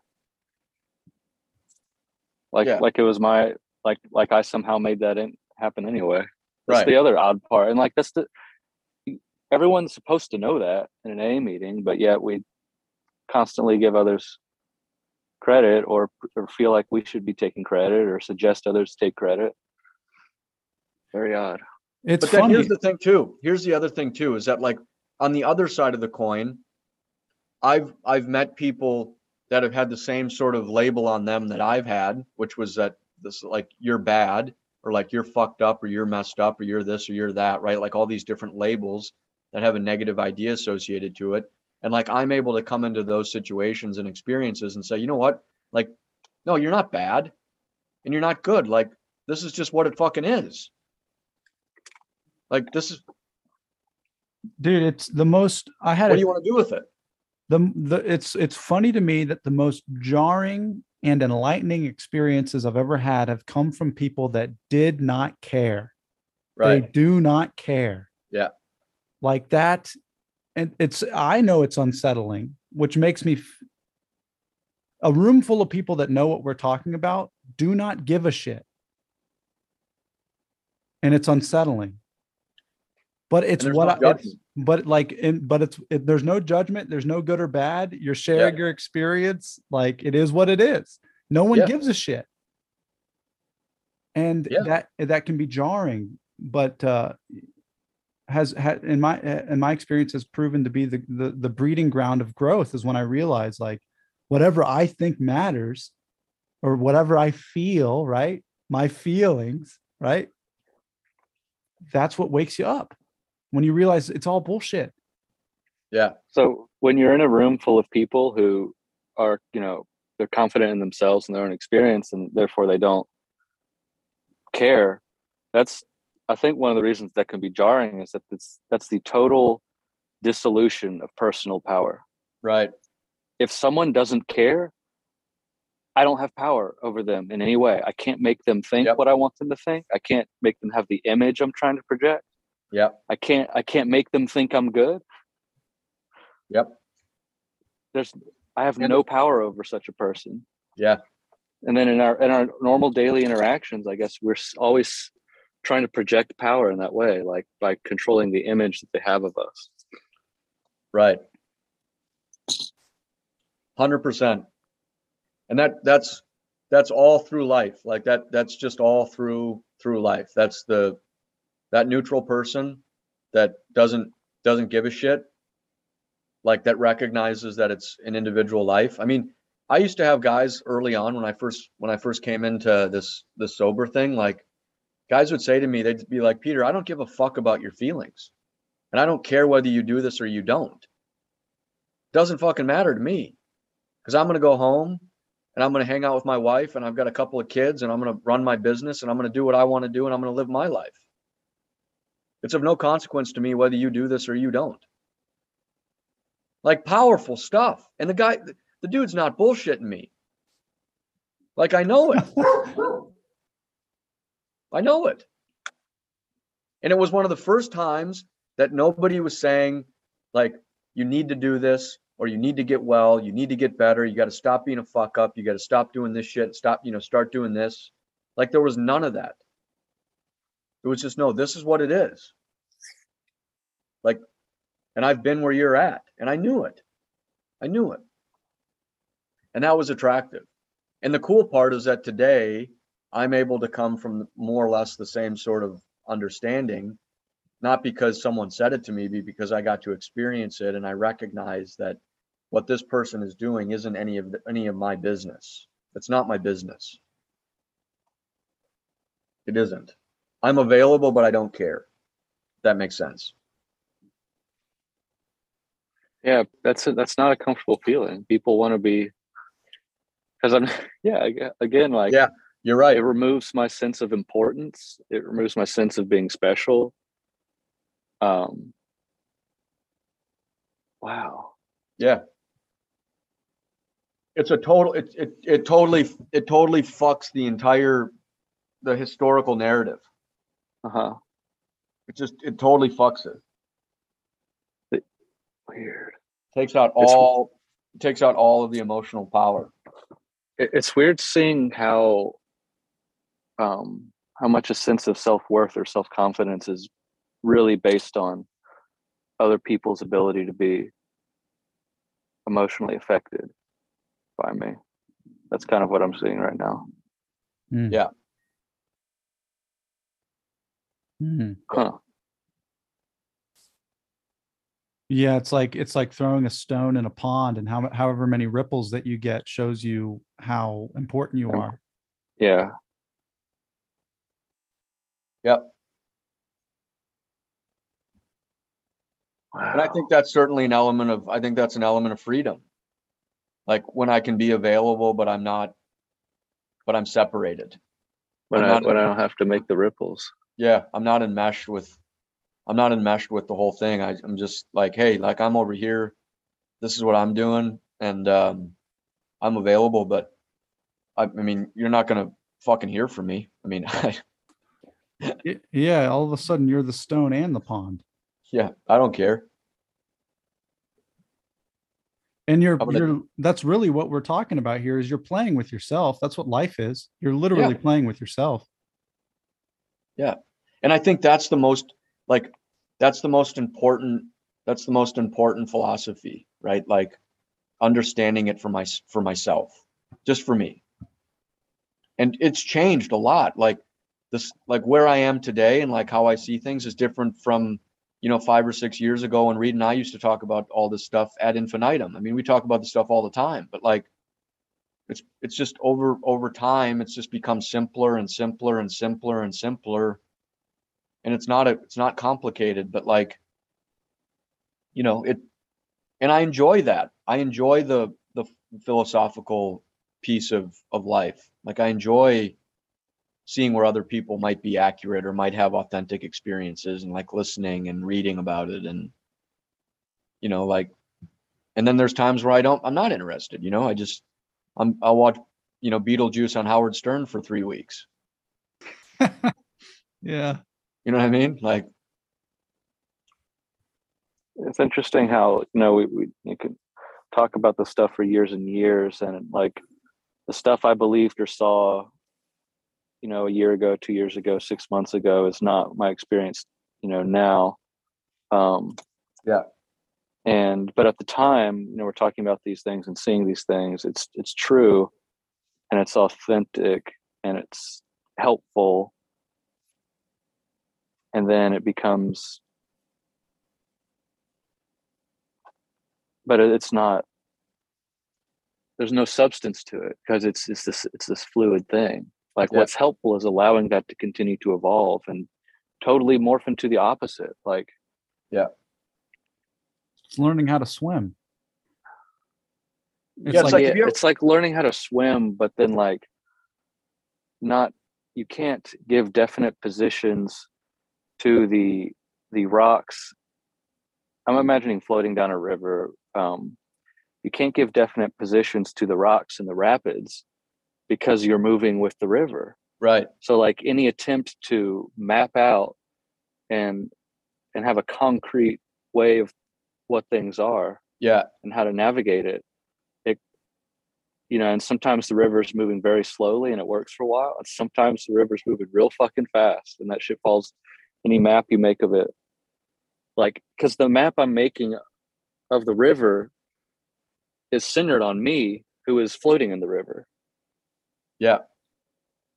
Like Yeah. like it was my like like I somehow made that in, happen anyway. That's right the other odd part. And like that's the everyone's supposed to know that in an A meeting, but yet we constantly give others credit or, or feel like we should be taking credit or suggest others take credit. Very odd. It's but then funny. here's the thing too. Here's the other thing too is that like on the other side of the coin i've i've met people that have had the same sort of label on them that i've had which was that this like you're bad or like you're fucked up or you're messed up or you're this or you're that right? Like all these different labels that have a negative idea associated to it. And like i'm able to come into those situations and experiences and say you know what? Like no you're not bad and you're not good. Like this is just what it fucking is like this is dude it's the most i had what a- do you want to do with it? The, the it's it's funny to me that the most jarring and enlightening experiences i've ever had have come from people that did not care. Right. they do not care. Yeah. like that and it's i know it's unsettling which makes me f- a room full of people that know what we're talking about do not give a shit. And it's unsettling but it's what no I, it's, but like in, but it's it, there's no judgment there's no good or bad. You're sharing your experience like it is what it is. No one Yeah. gives a shit. And Yeah. that that can be jarring but uh has had in my in my experience has proven to be the, the the breeding ground of growth is when i realize like whatever i think matters or whatever i feel right? My feelings right? That's what wakes you up when you realize it's all bullshit. Yeah. So when you're in a room full of people who are, you know, they're confident in themselves and their own experience, and therefore they don't care that's i think one of the reasons that can be jarring is that that's that's the total dissolution of personal power. Right. if someone doesn't care i don't have power over them in any way. I can't make them think Yep. what i want them to think. I can't make them have the image i'm trying to project Yep. i can't i can't make them think i'm good Yep. there's i have no power over such a person Yeah. and then in our in our normal daily interactions i guess we're always trying to project power in that way like by controlling the image that they have of us Right. Hundred percent. And that that's that's all through life. Like that that's just all through through life. That's the that neutral person that doesn't doesn't give a shit. Like that recognizes that it's an individual life. I mean, I used to have guys early on when I first when I first came into this this sober thing, like guys would say to me, they'd be like, Peter, I don't give a fuck about your feelings. And I don't care whether you do this or you don't. Doesn't fucking matter to me. Because I'm going to go home and I'm going to hang out with my wife and I've got a couple of kids and I'm going to run my business and I'm going to do what I want to do and I'm going to live my life. It's of no consequence to me whether you do this or you don't. Like powerful stuff. And the guy, the dude's not bullshitting me. Like I know it. I know it. And it was one of the first times that nobody was saying, like, you need to do this or you need to get well, you need to get better, you got to stop being a fuck up, you got to stop doing this shit, stop, you know, start doing this. Like, there was none of that. It was just, no, this is what it is. Like, and I've been where you're at, and I knew it. I knew it. And that was attractive. And the cool part is that today I'm able to come from more or less the same sort of understanding, not because someone said it to me, but because I got to experience it and I recognize that what this person is doing isn't any of the, any of my business. It's not my business. It isn't. I'm available, but I don't care. That makes sense. yeah that's a, that's not a comfortable feeling people want to be because i'm yeah again like Yeah, You're right. it removes my sense of importance it removes my sense of being special um wow Yeah. It's a total, it, it, it totally, it totally fucks the entire, the historical narrative. Uh-huh. It just, it totally fucks it. weird. Takes out It's- all, takes out all of the emotional power. it, it's weird seeing how um how much a sense of self-worth or self-confidence is really based on other people's ability to be emotionally affected by me. That's kind of what i'm seeing right now Hmm. huh Yeah, it's like it's like throwing a stone in a pond, and how however many ripples that you get shows you how important you are. yeah Yep. wow. And I think that's certainly an element of, I think that's an element of freedom. Like when I can be available, but I'm not, but I'm separated. when I'm I not- when I don't have to make the ripples. Yeah, I'm not enmeshed with, I'm not enmeshed with the whole thing. I, I'm just like, hey, like I'm over here. This is what I'm doing, and um, I'm available. But I, I mean, you're not gonna fucking hear from me. I mean, I, Yeah, all of a sudden you're the stone and the pond, yeah, I don't care. and you're gonna- you're that's really what we're talking about here. Is you're playing with yourself. That's what life is. You're literally playing with yourself. And I think that's the most, like, that's the most important. That's the most important philosophy, right? Like, understanding it for my for myself, just for me. And it's changed a lot. Like this, like where I am today, and like how I see things is different from, you know, five or six years ago when Reed and I used to talk about all this stuff ad infinitum. I mean, we talk about this stuff all the time, but like, it's it's just over over time, it's just become simpler and simpler and simpler and simpler and it's not a it's not complicated but like you know it and i enjoy that i enjoy the the philosophical piece of of life like i enjoy seeing where other people might be accurate or might have authentic experiences and like listening and reading about it and you know like and then there's times where I don't I'm not interested, you know, I just I'm I'll watch, you know, Beetlejuice on Howard Stern for 3 weeks. Yeah. You know what I mean? Like it's interesting how you know we, we you could talk about the stuff for years and years and like the stuff i believed or saw you know a year ago two years ago six months ago is not my experience you know now um Yeah. and but at the time you know we're talking about these things and seeing these things it's it's true and it's authentic and it's helpful and then it becomes but it's not there's no substance to it because it's it's this it's this fluid thing like Yeah. what's helpful is allowing that to continue to evolve and totally morph into the opposite like yeah. It's learning how to swim. It's Yeah, it's like, like, yeah, ever- it's like learning how to swim but then like not you can't give definite positions to the the rocks i'm imagining floating down a river um you can't give definite positions to the rocks in the rapids because you're moving with the river right. so like any attempt to map out and and have a concrete way of what things are Yeah. and how to navigate it it you know and sometimes the river's moving very slowly and it works for a while and sometimes the river's moving real fucking fast and that shit falls any map you make of it like because the map i'm making of the river is centered on me who is floating in the river Yeah.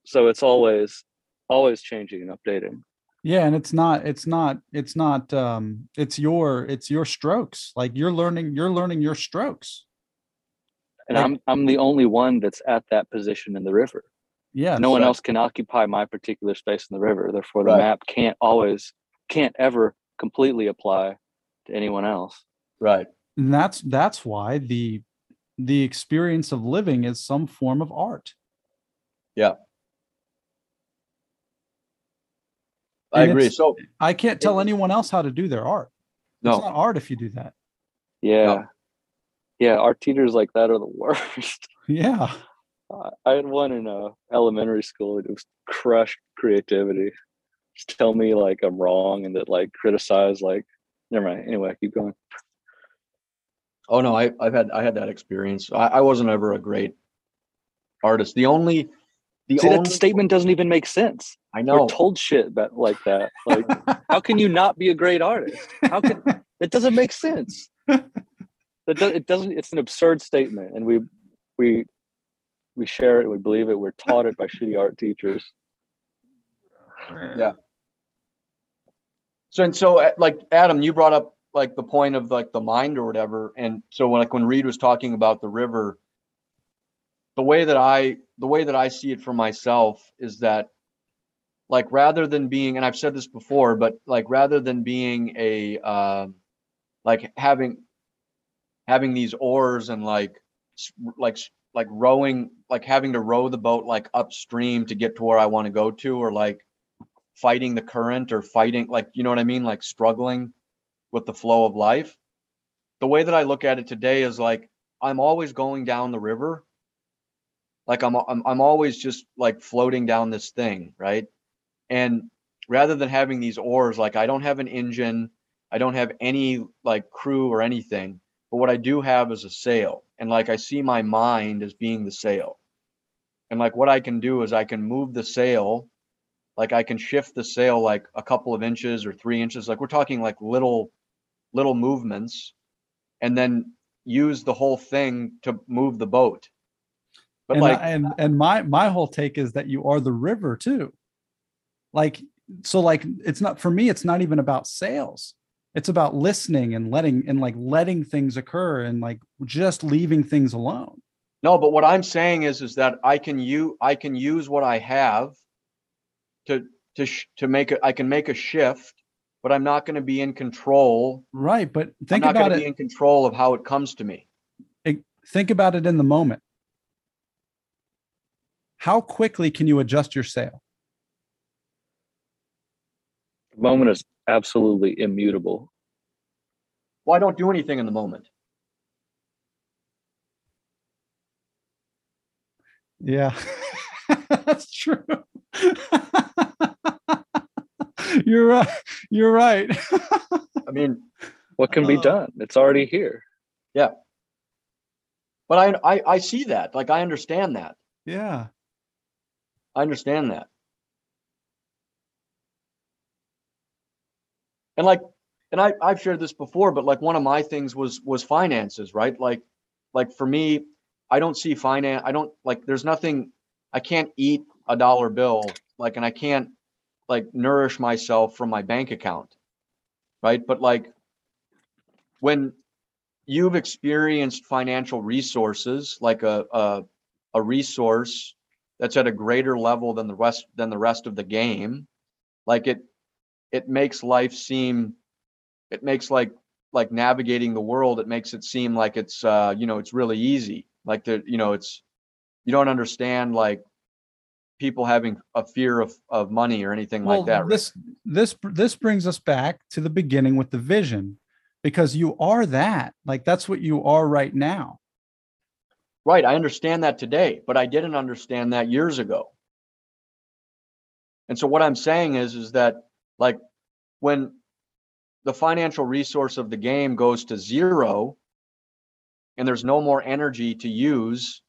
so it's always always changing and updating yeah, and it's not, it's not, it's not, um, it's your, it's your strokes. Like you're learning, you're learning your strokes. and Like- i'm i'm the only one that's at that position in the river Yeah. no one Right. else can occupy my particular space in the river therefore the Right. map can't always can't ever completely apply to anyone else Right. And that's, that's why the, the experience of living is some form of art. Yeah. I And agree. So I can't tell anyone else how to do their art. It's no, not art if you do that. yeah yeah art teachers like that are the worst Yeah. I had one in uh, elementary school It was crushed creativity. Just tell me like i'm wrong and that like criticize like never mind. Anyway I keep going. Oh no, I, I've had I had that experience. I, I wasn't ever a great artist. The only the see only that statement doesn't even make sense. I we're know. told shit that like that. Like how can you not be a great artist? How can it doesn't make sense. That does, it doesn't it's an absurd statement and we we we share it we believe it we're taught it by shitty art teachers Yeah. so and so uh, like Adam, you brought up like the point of like the mind or whatever. And so when like when Reed was talking about the river, the way that I the way that I see it for myself is that like rather than being and I've said this before, but like rather than being a um like having having these oars and like like s- like rowing like having to row the boat like upstream to get to where I want to go to or like fighting the current or fighting like you know what I mean? Like struggling with the flow of life. The way that I look at it today is like I'm always going down the river. Like I'm I'm I'm always just like floating down this thing right? And rather than having these oars like I don't have an engine I don't have any like crew or anything but what I do have is a sail and like I see my mind as being the sail and like what I can do is I can move the sail like I can shift the sail like a couple of inches or three inches. Like we're talking like little, little movements, and then use the whole thing to move the boat. But and, like, and and my my whole take is that you are the river too. Like so like it's not for me it's not even about sales. It's about listening and letting and like letting things occur and like just leaving things alone. no, but what I'm saying is, is that I can use, I can use what I have to, to, sh- to make it, I can make a shift, but I'm not going to be in control. Right, but I'm think not about going be it, in control of how it comes to me. it- think about it in the moment. How quickly can you adjust your sail? The moment is absolutely immutable. Well, I don't do anything in the moment. Yeah, that's true. You're right. You're right. I mean, What can be Uh, done? It's already here. Yeah. But I, I, I see that. Like, I understand that. yeah. I understand that. And like, and I, I've shared this before, but like one of my things was, was finances, right? Like, like for me, I don't see finance, I don't, like, there's nothing, I can't eat a dollar bill, like, and I can't like nourish myself from my bank account. Right? But like, when you've experienced financial resources, like a, a, a resource that's at a greater level than the rest than the rest of the game like it it makes life seem it makes like like navigating the world it makes it seem like it's uh you know it's really easy like the you know it's you don't understand like people having a fear of of money or anything like that this this this brings us back to the beginning with the vision, because you are that. Like that's what you are right now. right i understand that today but i didn't understand that years ago and so what i'm saying is is that like when the financial resource of the game goes to zero and there's no more energy to use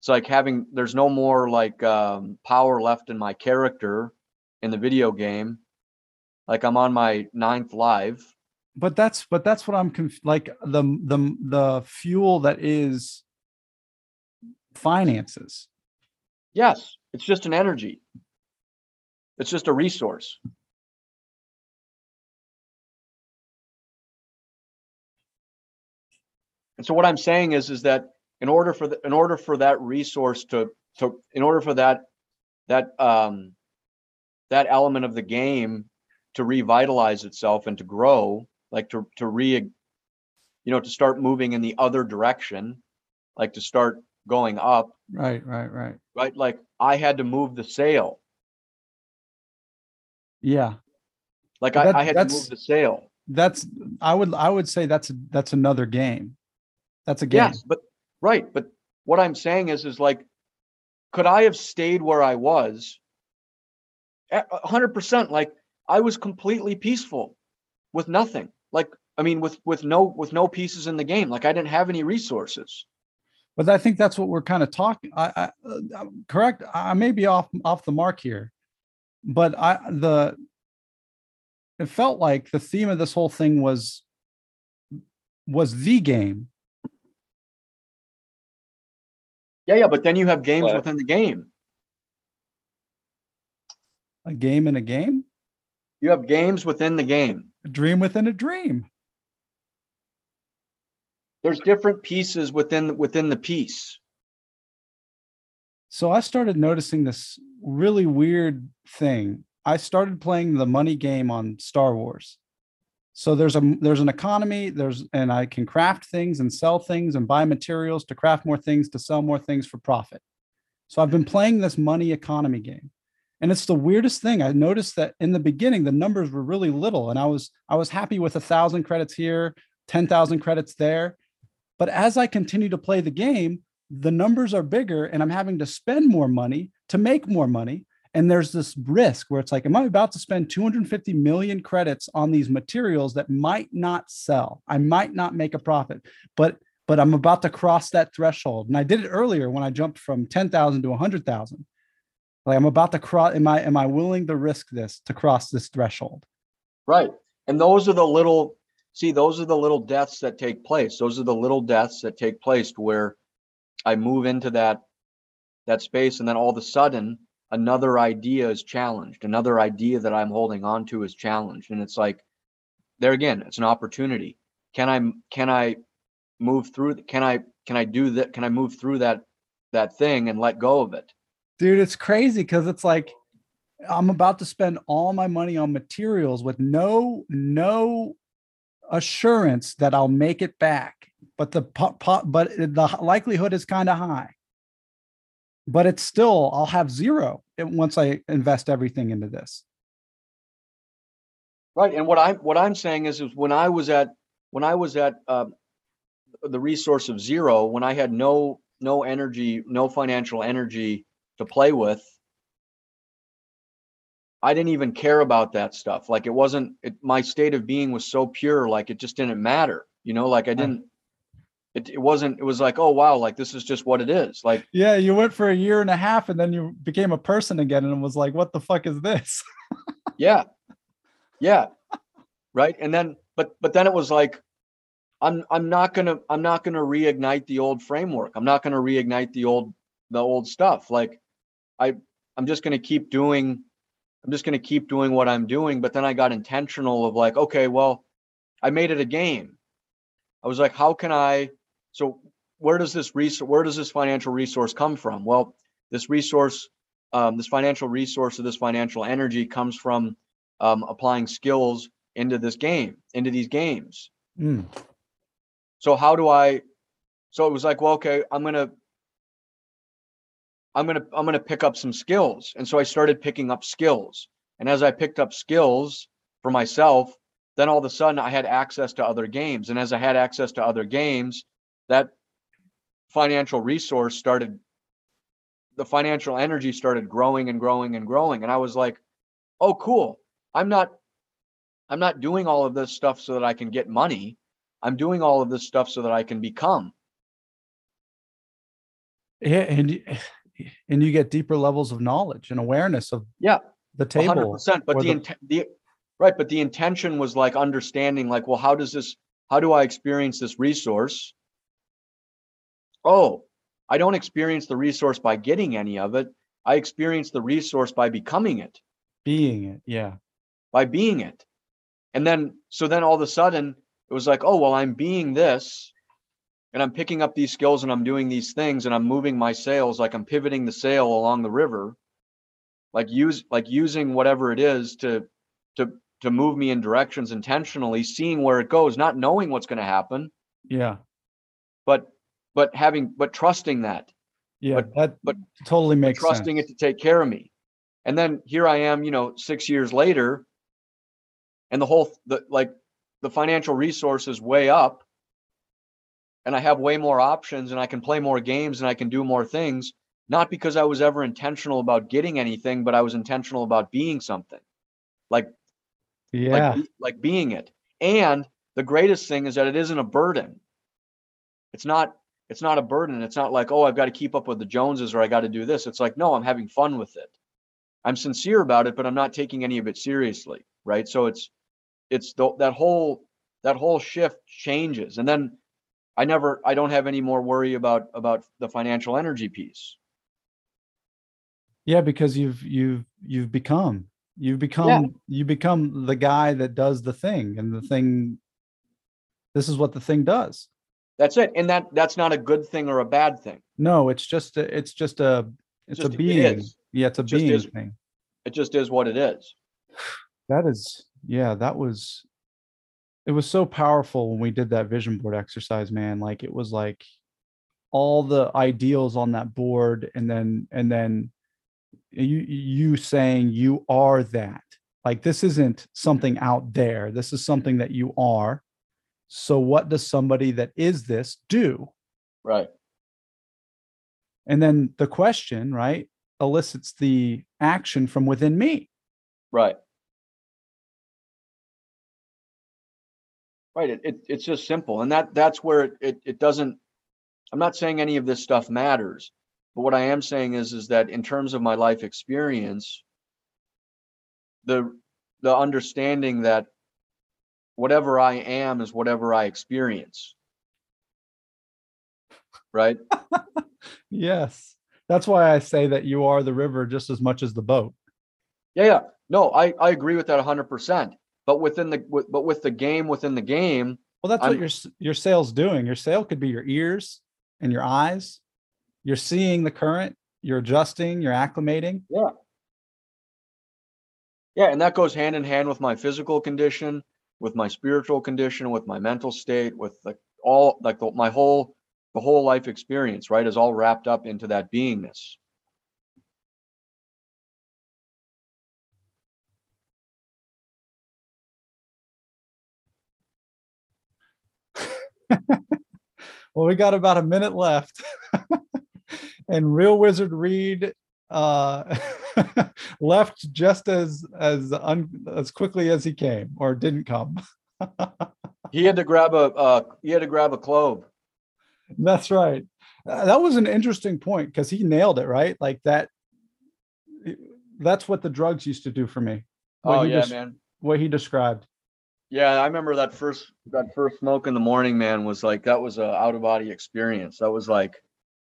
it's like having there's no more like um, power left in my character in the video game. Like i'm on my ninth live. But that's but that's what I'm conf- like the the the fuel that is finances. yes it's just an energy. It's just a resource And so what I'm saying is, is that in order for the, in order for that resource to, to, in order for that, that, um, that element of the game to revitalize itself and to grow, like to, to re, you know, to start moving in the other direction, like to start going up, Right, right, right. right? Like I had to move the sail. Yeah. Like But I, I had to move the sail. That's I would I would say that's that's another game. That's a game. Yes, but right, but what I'm saying is, is like, could I have stayed where I was? Hundred percent, like I was completely peaceful with nothing. Like, I mean, with with no with no pieces in the game. Like I didn't have any resources. But I think that's what we're kind of talking. I, I uh, correct. I may be off off the mark here, but I the it felt like the theme of this whole thing was was the game. Yeah, yeah, but then you have games Well- within the game. A game in a game, You have games within the game. a dream within a dream. There's different pieces within within the piece. So I started noticing this really weird thing. I started playing the money game on Star Wars. So there's a there's an economy, there's and I can craft things and sell things and buy materials to craft more things to sell more things for profit. So I've been playing this money economy game. And it's the weirdest thing. I noticed that in the beginning the numbers were really little and I was I was happy with a 1000 credits here, 10,000 credits there. But as I continue to play the game, the numbers are bigger and I'm having to spend more money to make more money. And there's this risk where it's like, am I about to spend 250 million credits on these materials that might not sell? I might not make a profit, but but I'm about to cross that threshold. And I did it earlier when I jumped from 10,000 to 100,000. Like I'm about to cross. Am I am I willing to risk this to cross this threshold? Right. And those are the little, see, those are the little deaths that take place. Those are the little deaths that take place where I move into that, that space and then all of a sudden another idea is challenged. Another idea that I'm holding on to is challenged. And it's like, there again, it's an opportunity. Can I, can I move through, can I, can I do that? Can I move through that, that thing and let go of it? Dude, it's crazy because it's like I'm about to spend all my money on materials with no no assurance that I'll make it back. But the but the likelihood is kind of high. But it's still I'll have zero once I invest everything into this. Right, and what I'm, what I'm saying is, is when I was at, when I was at, um, the resource of zero, when I had no, no energy, no financial energy to play with, I didn't even care about that stuff. Like it wasn't, it, my state of being was so pure, like it just didn't matter, you know, like I didn't, it, it wasn't, it was like, oh, wow, like this is just what it is. Like, Yeah, you went for a year and a half and then you became a person again and was like, what the fuck is this? Yeah. Yeah. Right. And then, but, but then it was like, I'm, I'm not gonna, I'm not gonna reignite the old framework. I'm not gonna reignite the old, the old stuff. Like I, I'm just gonna keep doing, I'm just gonna keep doing what I'm doing. But then I got intentional of like, okay, well, I made it a game. I was like, how can I, so where does this resource, where does this financial resource come from? Well, this resource, um, this financial resource or this financial energy comes from um, applying skills into this game, into these games. Mm, So how do I, so it was like, well, okay, I'm gonna, I'm gonna, I'm gonna pick up some skills. And so I started picking up skills. And as I picked up skills for myself, then all of a sudden I had access to other games. And as I had access to other games, that financial resource started, the financial energy started growing and growing and growing. And I was like, oh, cool. I'm not, I'm not doing all of this stuff so that I can get money. I'm doing all of this stuff so that I can become. yeah, and you- and you get deeper levels of knowledge and awareness of Yeah, the table. percent, but the the- the, right, but the intention was like understanding, like, well, how does this, how do I experience this resource? Oh, I don't experience the resource by getting any of it. I experience the resource by becoming it, Being it, yeah. by being it. And then, so then all of a sudden, it was like, oh, well, I'm being this. And I'm picking up these skills and I'm doing these things and I'm moving my sails, like I'm pivoting the sail along the river. Like use, like using whatever it is to, to, to move me in directions intentionally, seeing where it goes, not knowing what's gonna happen, Yeah. But, but having, but trusting that. Yeah. But- that but- totally makes trusting sense. it to take care of me. And then here I am, you know, six years later. And the whole, the, like, the financial resources way up. And I have way more options and I can play more games and I can do more things. Not because I was ever intentional about getting anything, but I was intentional about being something. Like, Yeah. like, like being it. And the greatest thing is that it isn't a burden. It's not, it's not a burden. It's not like, oh, I've got to keep up with the Joneses or I got to do this. It's like, no, I'm having fun with it. I'm sincere about it, but I'm not taking any of it seriously. Right. So it's, it's the, that whole, that whole shift changes. And then I never, I don't have any more worry about, about the financial energy piece. Yeah, because you've you've you've become you've become you become the guy that does the thing and the thing this is what the thing does. That's it. And that, that's not a good thing or a bad thing. No, it's just a, it's just a it's just- a being. is. Yeah, it's a just being is. thing. It just is what it is. That is yeah, that was it was so powerful when we did that vision board exercise, man. Like it was like all the ideals on that board and then and then you you saying you are that. Like this isn't something out there. This is something that you are. So what does somebody that is this do? Right. And then the question, right, elicits the action from within me. Right. Right. It, it, it's just simple. And that, that's where it, it, it doesn't, I'm not saying any of this stuff matters, but what I am saying is, is that in terms of my life experience, the, the understanding that whatever I am is whatever I experience. Right. Yes. That's why I say that you are the river just as much as the boat. Yeah, yeah. No, I, I agree with that hundred percent. But within the, with- but with the game, within the game, Well, that's what I'm- your your sail's doing. Your sail could be your ears and your eyes. You're seeing the current, you're adjusting, you're acclimating. Yeah. Yeah, and that goes hand in hand with my physical condition, with my spiritual condition, with my mental state, with the all like the, my whole the whole life experience, right, is all wrapped up into that beingness. well, we got about a minute left. and Real Wizard Reed uh, left just as as un, as quickly as he came or didn't come. He had to grab a uh, he had to grab a clove. That's right. Uh, that was an interesting point because he nailed it, right? Like that. That's what the drugs used to do for me. What Oh yeah, just- man. What he described. Yeah, I remember that first that first smoke in the morning, man, was like that was a out of body experience. That was like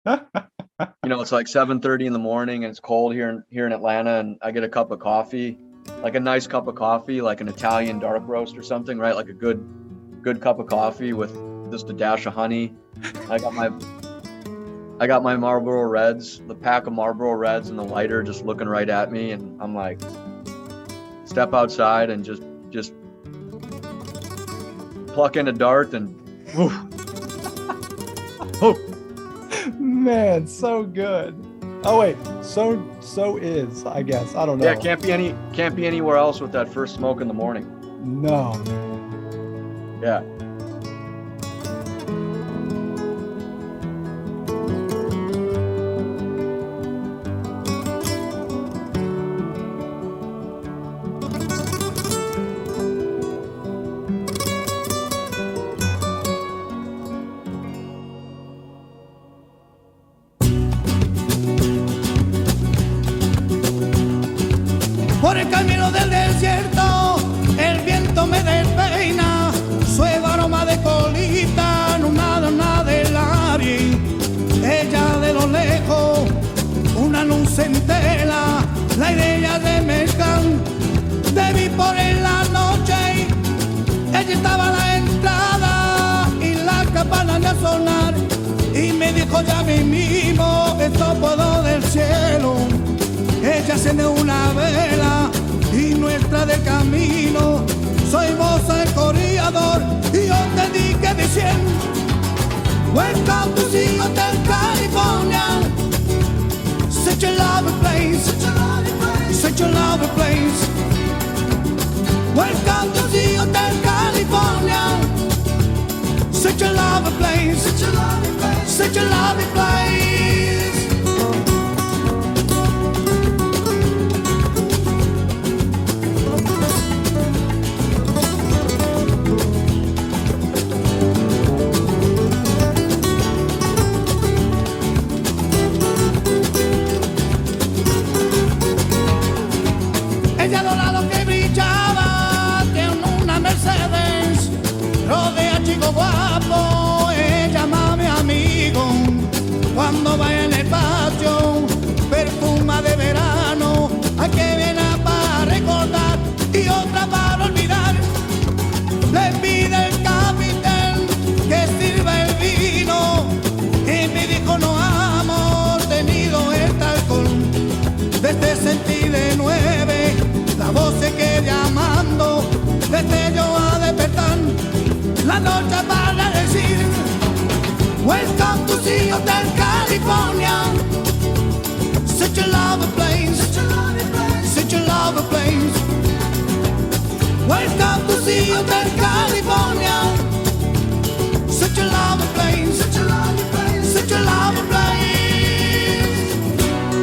you know, it's like 7:30 in the morning and it's cold here in here in Atlanta and I get a cup of coffee, like a nice cup of coffee, like an Italian dark roast or something, right? Like a good good cup of coffee with just a dash of honey. I got my I got my Marlboro Reds, the pack of Marlboro Reds and the lighter just looking right at me and I'm like step outside and just just pluck in a dart and woof. Man, so good. Oh wait, so so is I guess I don't know. Yeah, can't be any can't be anywhere else with that first smoke in the morning. No. Yeah.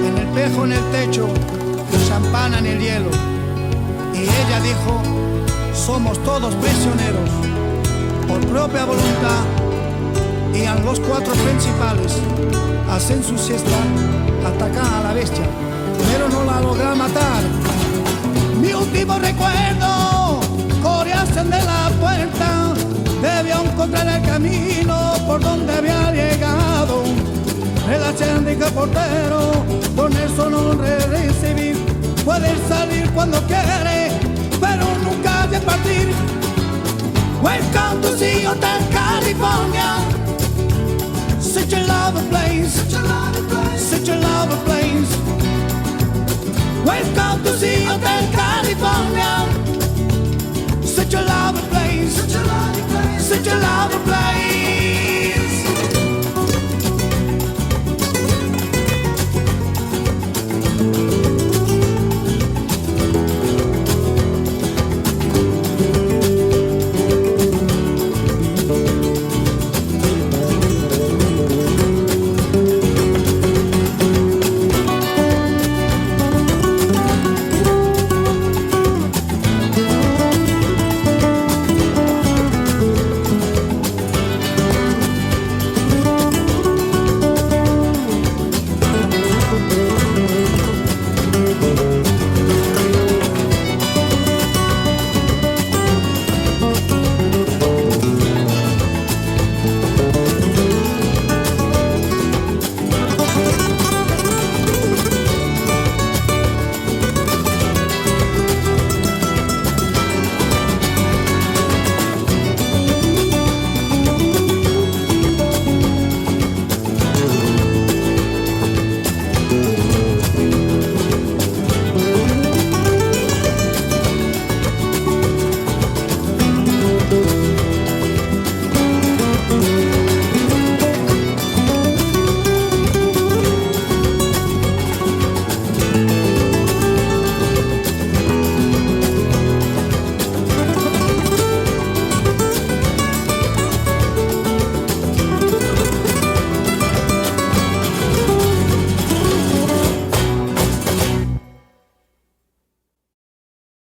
En el espejo en el techo, champana en el hielo. Y ella dijo, somos todos prisioneros, por propia voluntad. Y a los cuatro principales hacen su siesta, atacan a la bestia, pero no la logran matar. Mi último recuerdo, coreasen de la puerta, debió encontrar el camino por donde había llegado. El dijo portero, con eso no recibir. Puede salir cuando quiere, pero nunca de partir. Welcome to Hotel California. Such a lovely place, such a lovely place. Welcome to Hotel California. lovely place. Such a lovely place. Such a lovely place.